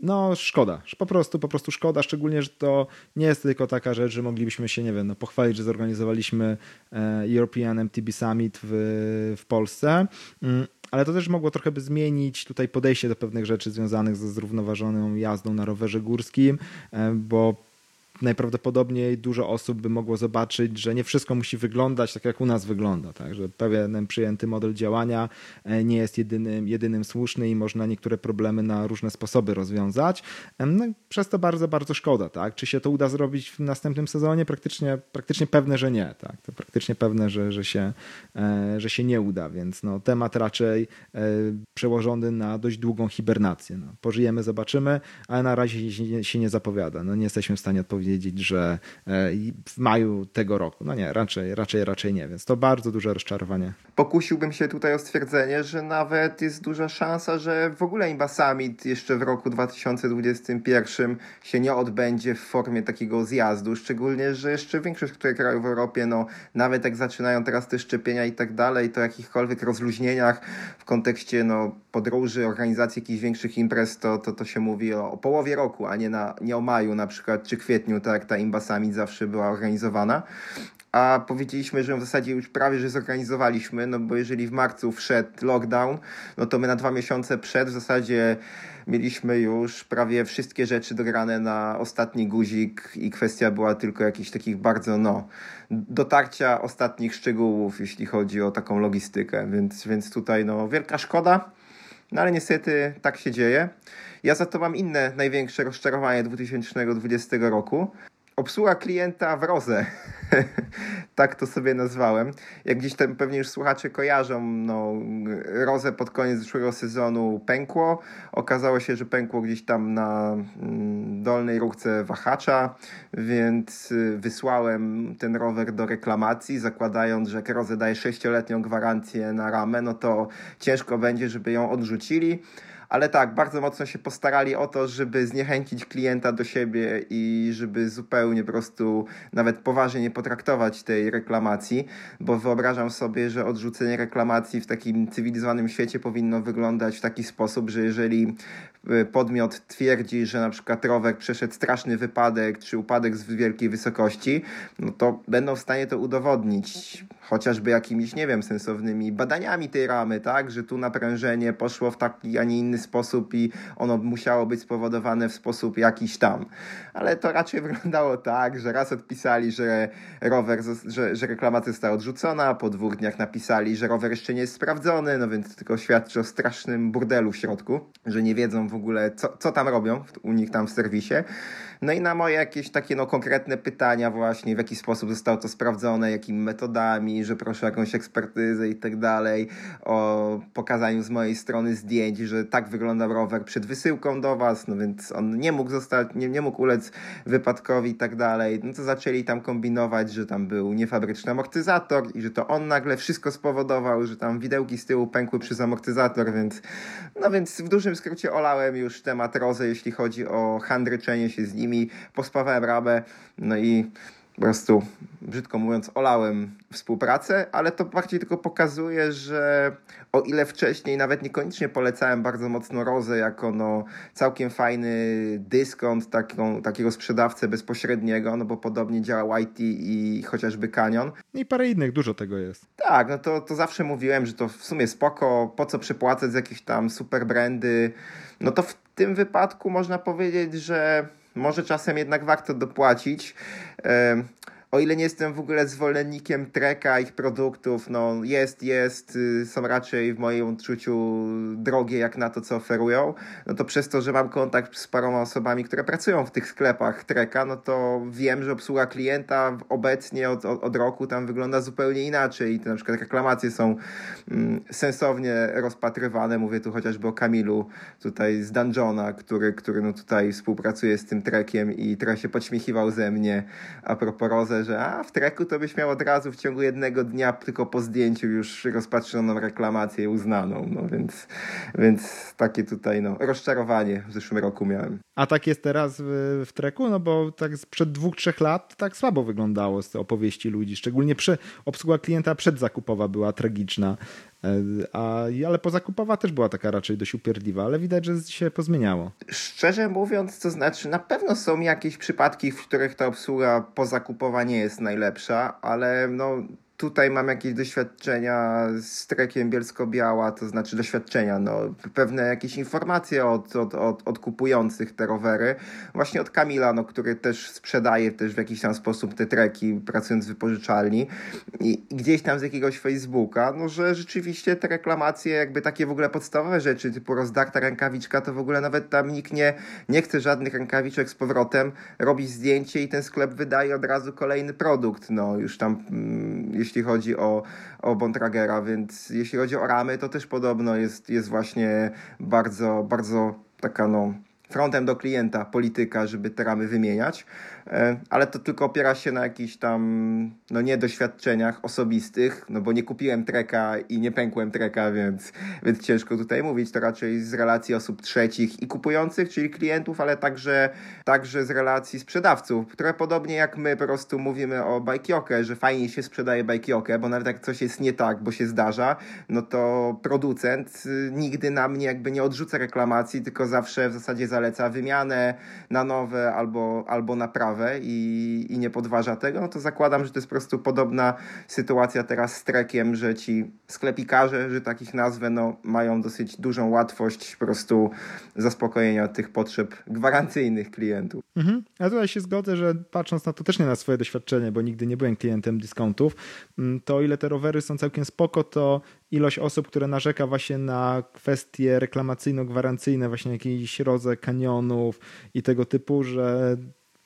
No szkoda, po prostu, po prostu szkoda, szczególnie, że to nie jest tylko taka rzecz, że moglibyśmy się, nie wiem, no, pochwalić, że zorganizowaliśmy e, European MTB Summit w, w Polsce, mm, ale to też mogło trochę by zmienić tutaj podejście do pewnych rzeczy związanych ze zrównoważoną jazdą na rowerze górskim, e, bo najprawdopodobniej dużo osób by mogło zobaczyć, że nie wszystko musi wyglądać tak, jak u nas wygląda. Tak? Że pewien przyjęty model działania e, nie jest jedynym, jedynym słuszny i można niektóre problemy na różne sposoby rozwiązać. No, przez to bardzo, bardzo szkoda. Tak? Czy się to uda zrobić w następnym sezonie? Praktycznie, praktycznie pewne, że nie. Tak? To praktycznie pewne, że, że, się, e, że się nie uda, więc no, temat raczej e, przełożony na dość długą hibernację. No, pożyjemy, zobaczymy, ale na razie się nie zapowiada. No, nie jesteśmy w stanie odpowiedzieć powiedzieć, że e, w maju tego roku. No nie, raczej, raczej, raczej nie, więc to bardzo duże rozczarowanie. Pokusiłbym się tutaj o stwierdzenie, że nawet jest duża szansa, że w ogóle Imba Summit jeszcze w roku 2021 się nie odbędzie w formie takiego zjazdu, szczególnie, że jeszcze większość krajów w Europie, no nawet jak zaczynają teraz te szczepienia i tak dalej, to jakichkolwiek rozluźnieniach w kontekście no, podróży, organizacji jakichś większych imprez, to, to, to się mówi o, o połowie roku, a nie, na, nie o maju na przykład, czy kwietniu, tak jak ta Imba Summit zawsze była organizowana. A powiedzieliśmy, że w zasadzie już prawie, że zorganizowaliśmy, no bo jeżeli w marcu wszedł lockdown, no to my na dwa miesiące przed w zasadzie mieliśmy już prawie wszystkie rzeczy dograne na ostatni guzik i kwestia była tylko jakichś takich bardzo, no, dotarcia ostatnich szczegółów, jeśli chodzi o taką logistykę, więc, więc tutaj, no, wielka szkoda, no ale niestety tak się dzieje. Ja za to mam inne największe rozczarowanie 2020 roku. Obsługa klienta w Roze. tak to sobie nazwałem. Jak gdzieś tam pewnie już słuchacze kojarzą, no, Rozę pod koniec zeszłego sezonu pękło. Okazało się, że pękło gdzieś tam na mm, dolnej różce wahacza, więc y, wysłałem ten rower do reklamacji, zakładając, że jak Rozę daje sześcioletnią gwarancję na ramę, no to ciężko będzie, żeby ją odrzucili ale tak, bardzo mocno się postarali o to, żeby zniechęcić klienta do siebie i żeby zupełnie po prostu nawet poważnie nie potraktować tej reklamacji, bo wyobrażam sobie, że odrzucenie reklamacji w takim cywilizowanym świecie powinno wyglądać w taki sposób, że jeżeli y, podmiot twierdzi, że na przykład rower przeszedł straszny wypadek czy upadek z wielkiej wysokości, no to będą w stanie to udowodnić chociażby jakimiś, nie wiem, sensownymi badaniami tej ramy, tak, że tu naprężenie poszło w taki, a nie inny sposób i ono musiało być spowodowane w sposób jakiś tam. Ale to raczej wyglądało tak, że raz odpisali, że rower, że, że reklamacja została odrzucona, po dwóch dniach napisali, że rower jeszcze nie jest sprawdzony, no więc tylko świadczy o strasznym burdelu w środku, że nie wiedzą w ogóle, co, co tam robią u nich tam w serwisie. No i na moje jakieś takie no, konkretne pytania właśnie, w jaki sposób zostało to sprawdzone, jakimi metodami, że proszę o jakąś ekspertyzę i tak dalej, o pokazaniu z mojej strony zdjęć, że tak wygląda rower przed wysyłką do was, no więc on nie mógł zostać, nie, nie mógł ulec wypadkowi i tak dalej. No to zaczęli tam kombinować, że tam był niefabryczny amortyzator i że to on nagle wszystko spowodował, że tam widełki z tyłu pękły przez amortyzator, więc no więc w dużym skrócie olałem już temat Rozy, jeśli chodzi o handryczenie się z nimi, pospawałem rabę, no i po prostu, brzydko mówiąc, olałem współpracę, ale to bardziej tylko pokazuje, że o ile wcześniej nawet niekoniecznie polecałem bardzo mocno Rozę jako no, całkiem fajny dyskont, taką, takiego sprzedawcę bezpośredniego, no bo podobnie działa YT i chociażby Canyon. I parę innych, dużo tego jest. Tak, no to, to zawsze mówiłem, że to w sumie spoko, po co przepłacać z jakieś tam super brandy. No to w tym wypadku można powiedzieć, że może czasem jednak warto dopłacić o ile nie jestem w ogóle zwolennikiem Treka, ich produktów, no jest, jest, y, są raczej w moim odczuciu drogie jak na to, co oferują, no to przez to, że mam kontakt z paroma osobami, które pracują w tych sklepach Treka, no to wiem, że obsługa klienta obecnie od, od, od roku tam wygląda zupełnie inaczej i te na przykład reklamacje są mm, sensownie rozpatrywane, mówię tu chociażby o Kamilu tutaj z Dungeona, który, który no tutaj współpracuje z tym Trekiem i trochę się podśmiechiwał ze mnie a propos Roze, że a w treku to byś miał od razu w ciągu jednego dnia, tylko po zdjęciu już rozpatrzoną reklamację uznaną. No więc, więc takie tutaj no, rozczarowanie w zeszłym roku miałem. A tak jest teraz w, w treku? No bo tak sprzed dwóch, trzech lat tak słabo wyglądało z opowieści ludzi. Szczególnie przy, obsługa klienta przedzakupowa była tragiczna. E, a, ale pozakupowa też była taka raczej dość upierdliwa, ale widać, że się pozmieniało. Szczerze mówiąc, to znaczy na pewno są jakieś przypadki, w których ta obsługa pozakupowa nie jest najlepsza, ale no tutaj mam jakieś doświadczenia z trekiem Bielsko-Biała, to znaczy doświadczenia, no, pewne jakieś informacje od, od, od, od kupujących te rowery. Właśnie od Kamila, no, który też sprzedaje też w jakiś tam sposób te treki, pracując w wypożyczalni. I, gdzieś tam z jakiegoś Facebooka, no, że rzeczywiście te reklamacje, jakby takie w ogóle podstawowe rzeczy, typu rozdarta rękawiczka, to w ogóle nawet tam nikt nie, nie chce żadnych rękawiczek z powrotem, robi zdjęcie i ten sklep wydaje od razu kolejny produkt, no, już tam, mm, jeśli chodzi o, o Bontragera, więc jeśli chodzi o ramy, to też podobno jest, jest właśnie bardzo, bardzo taka no frontem do klienta polityka, żeby te ramy wymieniać. E, ale to tylko opiera się na jakichś tam, no nie doświadczeniach osobistych, no bo nie kupiłem treka i nie pękłem treka, więc, więc ciężko tutaj mówić. To raczej z relacji osób trzecich i kupujących, czyli klientów, ale także, także z relacji sprzedawców, które podobnie jak my po prostu mówimy o bajkiokę, że fajnie się sprzedaje bajkiokę, bo nawet jak coś jest nie tak, bo się zdarza, no to producent y, nigdy na mnie jakby nie odrzuca reklamacji, tylko zawsze w zasadzie zaleca wymianę na nowe albo, albo naprawę i, i nie podważa tego, no to zakładam, że to jest po prostu podobna sytuacja teraz z trekiem, że ci sklepikarze, że takich nazwę, no, mają dosyć dużą łatwość po prostu zaspokojenia tych potrzeb gwarancyjnych klientów. Mhm. Ja tutaj się zgodzę, że patrząc na to też nie na swoje doświadczenie, bo nigdy nie byłem klientem dyskontów, mm, to ile te rowery są całkiem spoko, to ilość osób, które narzeka właśnie na kwestie reklamacyjno-gwarancyjne, właśnie jakiś rodzaj kanionów i tego typu, że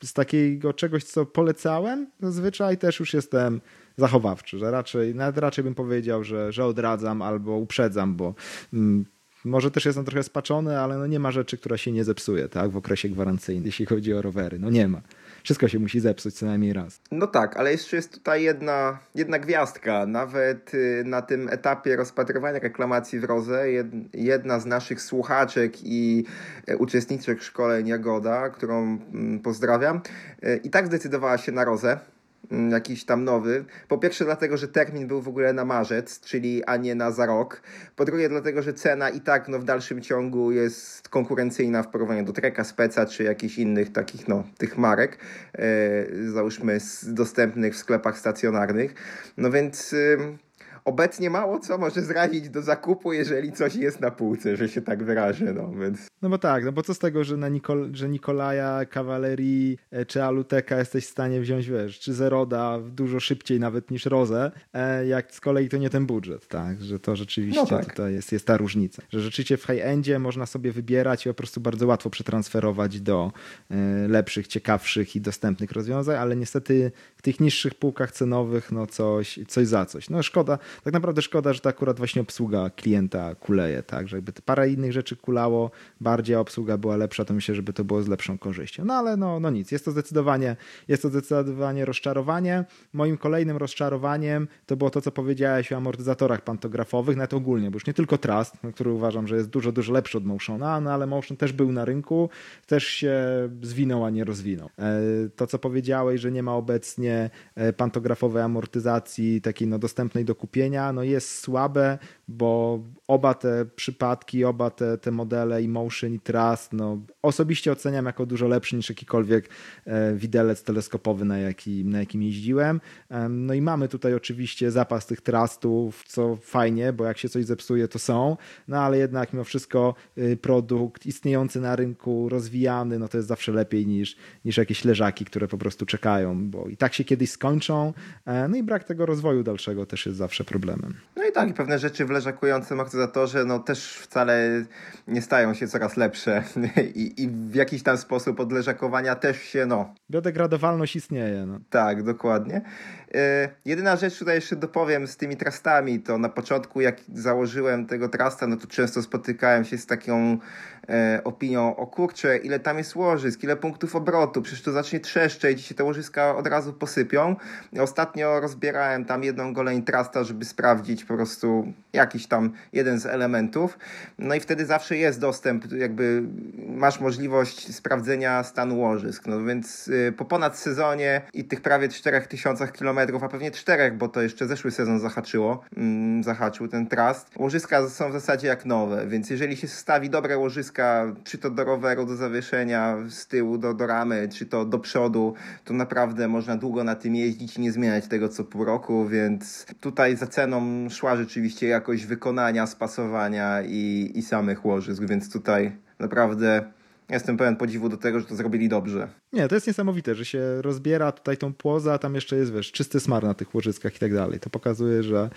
z takiego czegoś, co polecałem, zazwyczaj też już jestem zachowawczy, że raczej, nawet raczej bym powiedział, że, że odradzam albo uprzedzam, bo mm, może też jestem trochę spaczony, ale no nie ma rzeczy, która się nie zepsuje tak, w okresie gwarancyjnym, jeśli chodzi o rowery. No nie ma wszystko się musi zepsuć co najmniej raz. No tak, ale jeszcze jest tutaj jedna, jedna gwiazdka. Nawet y, na tym etapie rozpatrywania reklamacji w Roze jedna z naszych słuchaczek i e, uczestniczek szkoleń Jagoda, którą mm, pozdrawiam, e, i tak zdecydowała się na Rozę jakiś tam nowy. Po pierwsze dlatego, że termin był w ogóle na marzec, czyli a nie na za rok. Po drugie dlatego, że cena i tak no, w dalszym ciągu jest konkurencyjna w porównaniu do Treka, Speca czy jakichś innych takich no, tych marek, e, załóżmy dostępnych w sklepach stacjonarnych. No więc... obecnie mało co może zrazić do zakupu, jeżeli coś jest na półce, że się tak wyrażę, no więc... No bo tak, no bo co z tego, że, na Nikol że Nikolaja, Kawalerii e, czy Aluteka jesteś w stanie wziąć, wiesz, czy Zeroda dużo szybciej nawet niż Rozę, e, jak z kolei to nie ten budżet, tak, że to rzeczywiście no tak. tutaj jest, jest ta różnica, że rzeczywiście w high-endzie można sobie wybierać i po prostu bardzo łatwo przetransferować do e, lepszych, ciekawszych i dostępnych rozwiązań, ale niestety w tych niższych półkach cenowych, no coś, coś za coś. No szkoda, tak naprawdę szkoda, że to akurat właśnie obsługa klienta kuleje, tak, że jakby parę innych rzeczy kulało bardziej, a obsługa była lepsza, to myślę, żeby to było z lepszą korzyścią. No ale no, no nic, jest to zdecydowanie, jest to zdecydowanie rozczarowanie. Moim kolejnym rozczarowaniem to było to, co powiedziałeś o amortyzatorach pantografowych, nawet ogólnie, bo już nie tylko Trust, który uważam, że jest dużo, dużo lepszy od Motiona, no ale Motion też był na rynku, też się zwinął, a nie rozwinął. E, to, co powiedziałeś, że nie ma obecnie e, pantografowej amortyzacji takiej no, dostępnej do kupienia, no jest słabe, bo oba te przypadki, oba te, te modele i Motion i Trust, no osobiście oceniam jako dużo lepszy niż jakikolwiek e, widelec teleskopowy, na, jaki, na jakim jeździłem. No i mamy tutaj oczywiście zapas tych Trustów, co fajnie, bo jak się coś zepsuje, to są, no ale jednak mimo wszystko y, produkt istniejący na rynku, rozwijany, no to jest zawsze lepiej niż, niż jakieś leżaki, które po prostu czekają, bo i tak się kiedyś skończą, e, no i brak tego rozwoju dalszego też jest zawsze problemem. No i tak, i pewne rzeczy w leżakującym akcesorze no też wcale nie stają się coraz lepsze I, i w jakiś tam sposób od leżakowania też się no... Biodegradowalność istnieje. No. Tak, dokładnie. E, jedyna rzecz tutaj jeszcze dopowiem z tymi trastami, to na początku jak założyłem tego trasta, no to często spotykałem się z taką e, opinią, o kurczę, ile tam jest łożysk, ile punktów obrotu, przecież to zacznie trzeszczeć i się te łożyska od razu posypią. Ostatnio rozbierałem tam jedną goleń trasta, żeby sprawdzić po prostu jakiś tam jeden z elementów. No i wtedy zawsze jest dostęp, jakby masz możliwość sprawdzenia stanu łożysk. No więc y, po ponad sezonie i tych prawie 4000 kilometrów, a pewnie czterech, bo to jeszcze zeszły sezon zahaczyło, mm, zahaczył ten trast. Łożyska są w zasadzie jak nowe, więc jeżeli się stawi dobre łożyska, czy to do roweru, do zawieszenia, z tyłu do, do ramy, czy to do przodu, to naprawdę można długo na tym jeździć i nie zmieniać tego co pół roku, więc tutaj za ceną szła rzeczywiście jakość wykonania, spasowania i, i samych łożysk, więc tutaj naprawdę jestem pełen podziwu do tego, że to zrobili dobrze. Nie, to jest niesamowite, że się rozbiera tutaj tą płozę, a tam jeszcze jest, wiesz, czysty smar na tych łożyskach i tak dalej. To pokazuje, że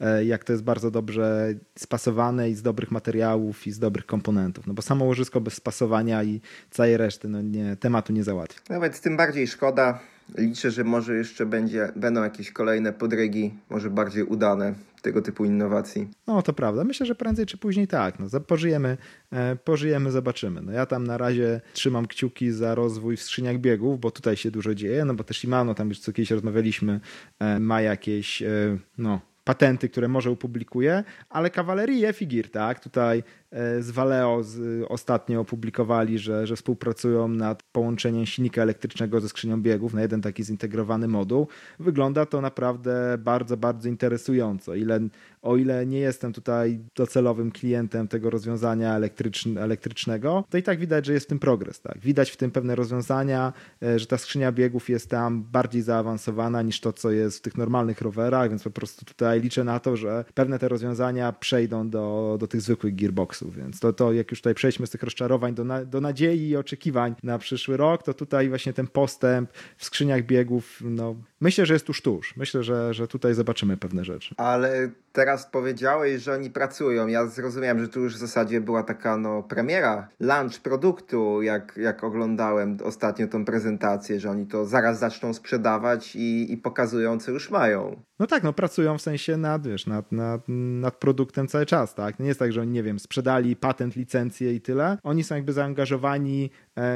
e, jak to jest bardzo dobrze spasowane i z dobrych materiałów i z dobrych komponentów. No bo samo łożysko bez spasowania i całej reszty, no nie, tematu nie załatwi. Nawet tym bardziej szkoda. Liczę, że może jeszcze będzie, będą jakieś kolejne podrygi, może bardziej udane tego typu innowacji. No to prawda. Myślę, że prędzej czy później tak. No, pożyjemy, e, pożyjemy, zobaczymy. No, ja tam na razie trzymam kciuki za rozwój w skrzyniach biegów, bo tutaj się dużo dzieje, no bo też Shimano, tam już co kiedyś rozmawialiśmy, e, ma jakieś e, no, patenty, które może opublikuje, ale kawalerię figir, tak? Tutaj E, z Valeo z, ostatnio opublikowali, że, że współpracują nad połączeniem silnika elektrycznego ze skrzynią biegów na jeden taki zintegrowany moduł. Wygląda to naprawdę bardzo, bardzo interesująco. Ile, o ile nie jestem tutaj docelowym klientem tego rozwiązania elektryczn, elektrycznego, to i tak widać, że jest w tym progres. Tak? Widać w tym pewne rozwiązania, e, że ta skrzynia biegów jest tam bardziej zaawansowana niż to, co jest w tych normalnych rowerach, więc po prostu tutaj liczę na to, że pewne te rozwiązania przejdą do, do tych zwykłych gearboxów więc to, to jak już tutaj przejdźmy z tych rozczarowań do, na, do nadziei i oczekiwań na przyszły rok, to tutaj właśnie ten postęp w skrzyniach biegów, no myślę, że jest tuż tuż. Myślę, że, że tutaj zobaczymy pewne rzeczy. Ale teraz powiedziałeś, że oni pracują. Ja zrozumiałem, że tu już w zasadzie była taka no, premiera, launch produktu, jak, jak oglądałem ostatnio tą prezentację, że oni to zaraz zaczną sprzedawać i, i pokazują, co już mają. No tak, no pracują w sensie nad, wiesz, nad, nad, nad produktem cały czas, tak? Nie jest tak, że oni, nie wiem, sprzedali patent, licencję i tyle. Oni są jakby zaangażowani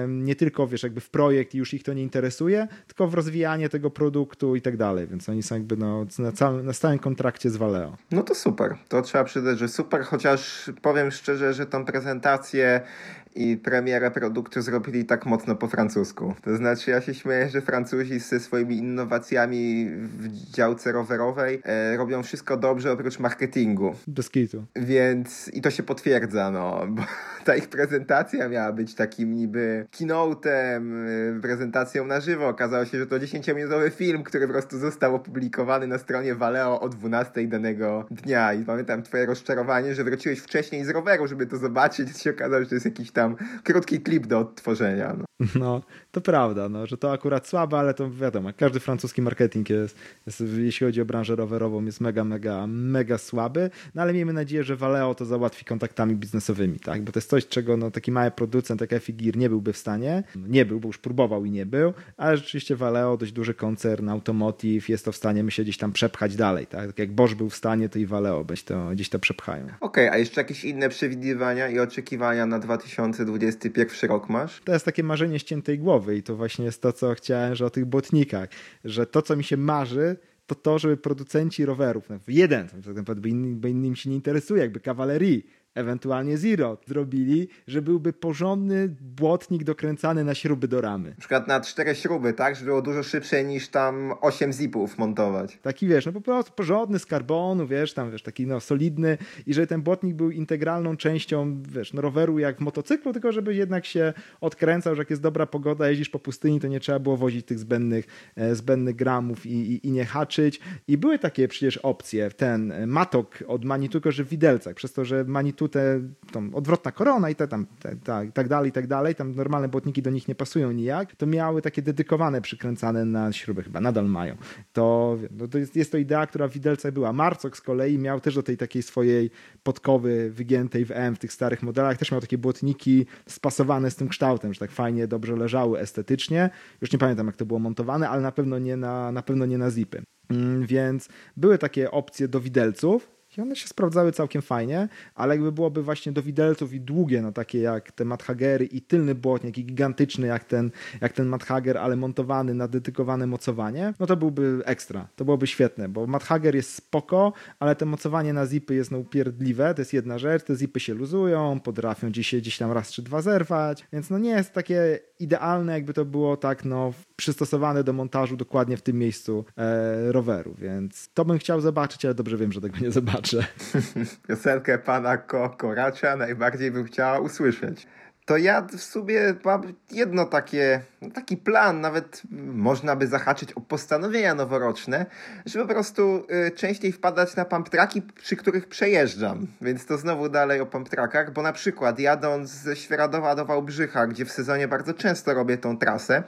nie tylko, wiesz, jakby w projekt i już ich to nie interesuje, tylko w rozwijanie tego produktu i tak dalej, więc oni są jakby no, na, całym, na stałym kontrakcie z Valeo. No to super, to trzeba przyznać, że super, chociaż powiem szczerze, że tą prezentację i premierę produktu zrobili tak mocno po francusku. To znaczy, ja się śmieję, że Francuzi ze swoimi innowacjami w działce rowerowej e, robią wszystko dobrze oprócz marketingu. Bez kitu. Więc i to się potwierdza, no, bo ta ich prezentacja miała być takim niby keynote'em, e, prezentacją na żywo. Okazało się, że to 10-minutowy film, który po prostu został opublikowany na stronie Valeo o 12 danego dnia. I pamiętam twoje rozczarowanie, że wróciłeś wcześniej z roweru, żeby to zobaczyć. I się okazało, że to jest jakiś tam tam krótki klip do odtworzenia. No. no, to prawda, no, że to akurat słabe, ale to wiadomo, każdy francuski marketing jest, jest, jeśli chodzi o branżę rowerową, jest mega, mega, mega słaby, no ale miejmy nadzieję, że Valeo to załatwi kontaktami biznesowymi, tak, bo to jest coś, czego no, taki mały producent jak Figir nie byłby w stanie, nie był, bo już próbował i nie był, ale rzeczywiście Valeo, dość duży koncern, automotive, jest to w stanie, myślę, gdzieś tam przepchać dalej, tak, tak jak Bosch był w stanie, to i Valeo gdzieś to, gdzieś to przepchają. Okej, okay, a jeszcze jakieś inne przewidywania i oczekiwania na 2000 2021 rok masz? To jest takie marzenie ściętej głowy i to właśnie jest to, co chciałem, że o tych błotnikach, że to, co mi się marzy, to to, żeby producenci rowerów, jeden, tak bo, inny, bo innym się nie interesuje, jakby kawalerii, ewentualnie Zero zrobili, że byłby porządny błotnik dokręcany na śruby do ramy. Na przykład na cztery śruby, tak? Żeby było dużo szybsze niż tam osiem zipów montować. Taki wiesz, no po prostu porządny z karbonu, wiesz, tam wiesz, taki no solidny i że ten błotnik był integralną częścią, wiesz, no roweru jak w motocyklu, tylko żeby jednak się odkręcał, że jak jest dobra pogoda, jeździsz po pustyni, to nie trzeba było wozić tych zbędnych, e, zbędnych gramów i, i, i nie haczyć. I były takie przecież opcje, ten matok od Manitou, tylko że w widelcach, przez to, że Manitou tu te, odwrotna korona i te tam, te, te, tak dalej, i tak dalej, tam normalne błotniki do nich nie pasują nijak, to miały takie dedykowane, przykręcane na śruby, chyba nadal mają. To, no, to jest, jest to idea, która w widelcach była. Marcok z kolei miał też do tej takiej swojej podkowy wygiętej w M w tych starych modelach, też miał takie błotniki spasowane z tym kształtem, że tak fajnie, dobrze leżały estetycznie. Już nie pamiętam, jak to było montowane, ale na pewno nie na, na, pewno nie na zipy. Mm, więc były takie opcje do widelców, i one się sprawdzały całkiem fajnie, ale jakby byłoby właśnie do widelców i długie, no takie jak te Madhagery i tylny błotnik i gigantyczny jak ten, jak ten Madhager, ale montowany na dedykowane mocowanie, no to byłby ekstra, to byłoby świetne, bo Madhager jest spoko, ale te mocowanie na zipy jest no upierdliwe, to jest jedna rzecz, te zipy się luzują, potrafią gdzieś, gdzieś tam raz czy dwa zerwać, więc no nie jest takie idealne, jakby to było tak no przystosowane do montażu dokładnie w tym miejscu e, roweru, więc to bym chciał zobaczyć, ale dobrze wiem, że tego nie zobaczę. Piosenkę pana Ko Koracza najbardziej bym chciała usłyszeć to ja w sumie mam jedno takie, taki plan, nawet można by zahaczyć o postanowienia noworoczne, żeby po prostu y, częściej wpadać na pump tracki, przy których przejeżdżam. Więc to znowu dalej o pump trackach, bo na przykład jadąc ze Świeradowa do Wałbrzycha, gdzie w sezonie bardzo często robię tą trasę,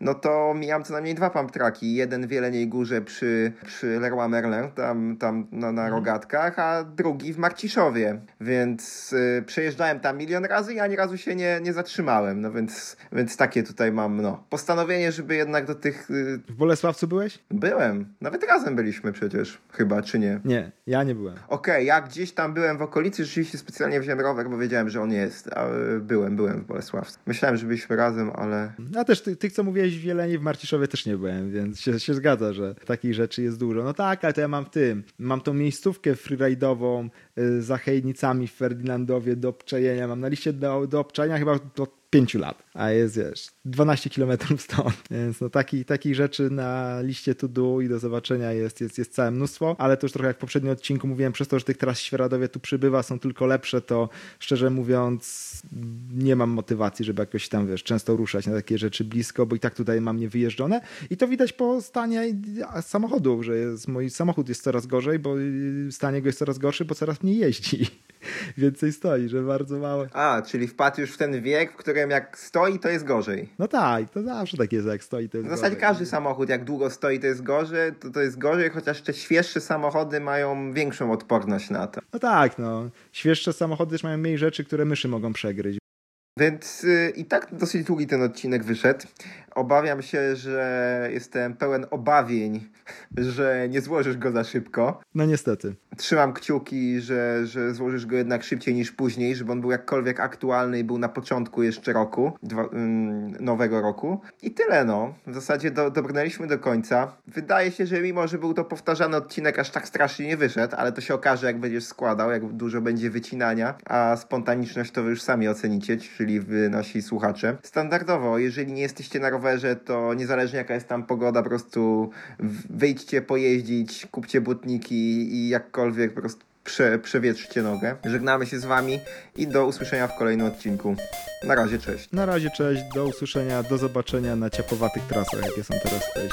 no to mijam co najmniej dwa pump tracki. Jeden w Jeleniej Górze przy, przy Leroy Merlin, tam, tam na, na mhm. rogatkach, a drugi w Marciszowie. Więc y, przejeżdżałem tam milion razy i ani razu się nie, nie zatrzymałem. No więc, więc takie tutaj mam no, postanowienie, żeby jednak do tych... Y... W Bolesławcu byłeś? Byłem. Nawet razem byliśmy przecież. Chyba, czy nie? Nie, ja nie byłem. Okej, okay, ja gdzieś tam byłem w okolicy, rzeczywiście specjalnie wziąłem rower, bo wiedziałem, że on jest. A byłem, byłem w Bolesławcu. Myślałem, że byliśmy razem, ale... A też tych, ty, co mówiłeś w Wieleni, w Marciszowie też nie byłem, więc się, się zgadza, że takich rzeczy jest dużo. No tak, ale to ja mam w tym. Mam tą miejscówkę freeride'ową y, za Hejnicami w Ferdynandowie do obczajenia. Mam na liście do, do obczajenia chyba do pięciu lat, a jest, wiesz, 12 kilometrów stąd. Więc no taki, takich rzeczy na liście to do i do zobaczenia jest, jest, jest całe mnóstwo, ale to już trochę jak w poprzednim odcinku mówiłem, przez to, że tych tras Świeradowie tu przybywa, są tylko lepsze, to szczerze mówiąc nie mam motywacji, żeby jakoś tam, wiesz, często ruszać na takie rzeczy blisko, bo i tak tutaj mam nie wyjeżdżone i to widać po stanie samochodu, że jest, mój samochód jest coraz gorzej, bo stanie go jest coraz gorszy, bo coraz mniej jeździ. Więcej stoi, że bardzo mało. A, czyli wpadł już w ten wiek, w którym jak stoi, to jest gorzej. No tak, to zawsze tak jest, jak stoi, to jest W zasadzie gorzej. każdy samochód, jak długo stoi, to jest gorzej, to, to jest gorzej, chociaż te świeższe samochody mają większą odporność na to. No tak, no. Świeższe samochody też mają mniej rzeczy, które myszy mogą przegryźć. Więc y, i tak dosyć długi ten odcinek wyszedł. Obawiam się, że jestem pełen obawień, że nie złożysz go za szybko. No niestety. Trzymam kciuki, że, że złożysz go jednak szybciej niż później, żeby on był jakkolwiek aktualny i był na początku jeszcze roku, dwa, nowego roku. I tyle no. W zasadzie do, dobrnęliśmy do końca. Wydaje się, że mimo, że był to powtarzany odcinek, aż tak strasznie nie wyszedł, ale to się okaże, jak będziesz składał, jak dużo będzie wycinania, a spontaniczność to wy już sami ocenicie, czyli wy nasi słuchacze. Standardowo, jeżeli nie jesteście na rowerze, to niezależnie jaka jest tam pogoda, po prostu wyjdźcie pojeździć, kupcie butniki i jakkolwiek po prostu prze, przewietrzcie nogę. Żegnamy się z Wami i do usłyszenia w kolejnym odcinku. Na razie, cześć. Na razie, cześć, do usłyszenia, do zobaczenia na ciepłowatych trasach, jakie są teraz w tej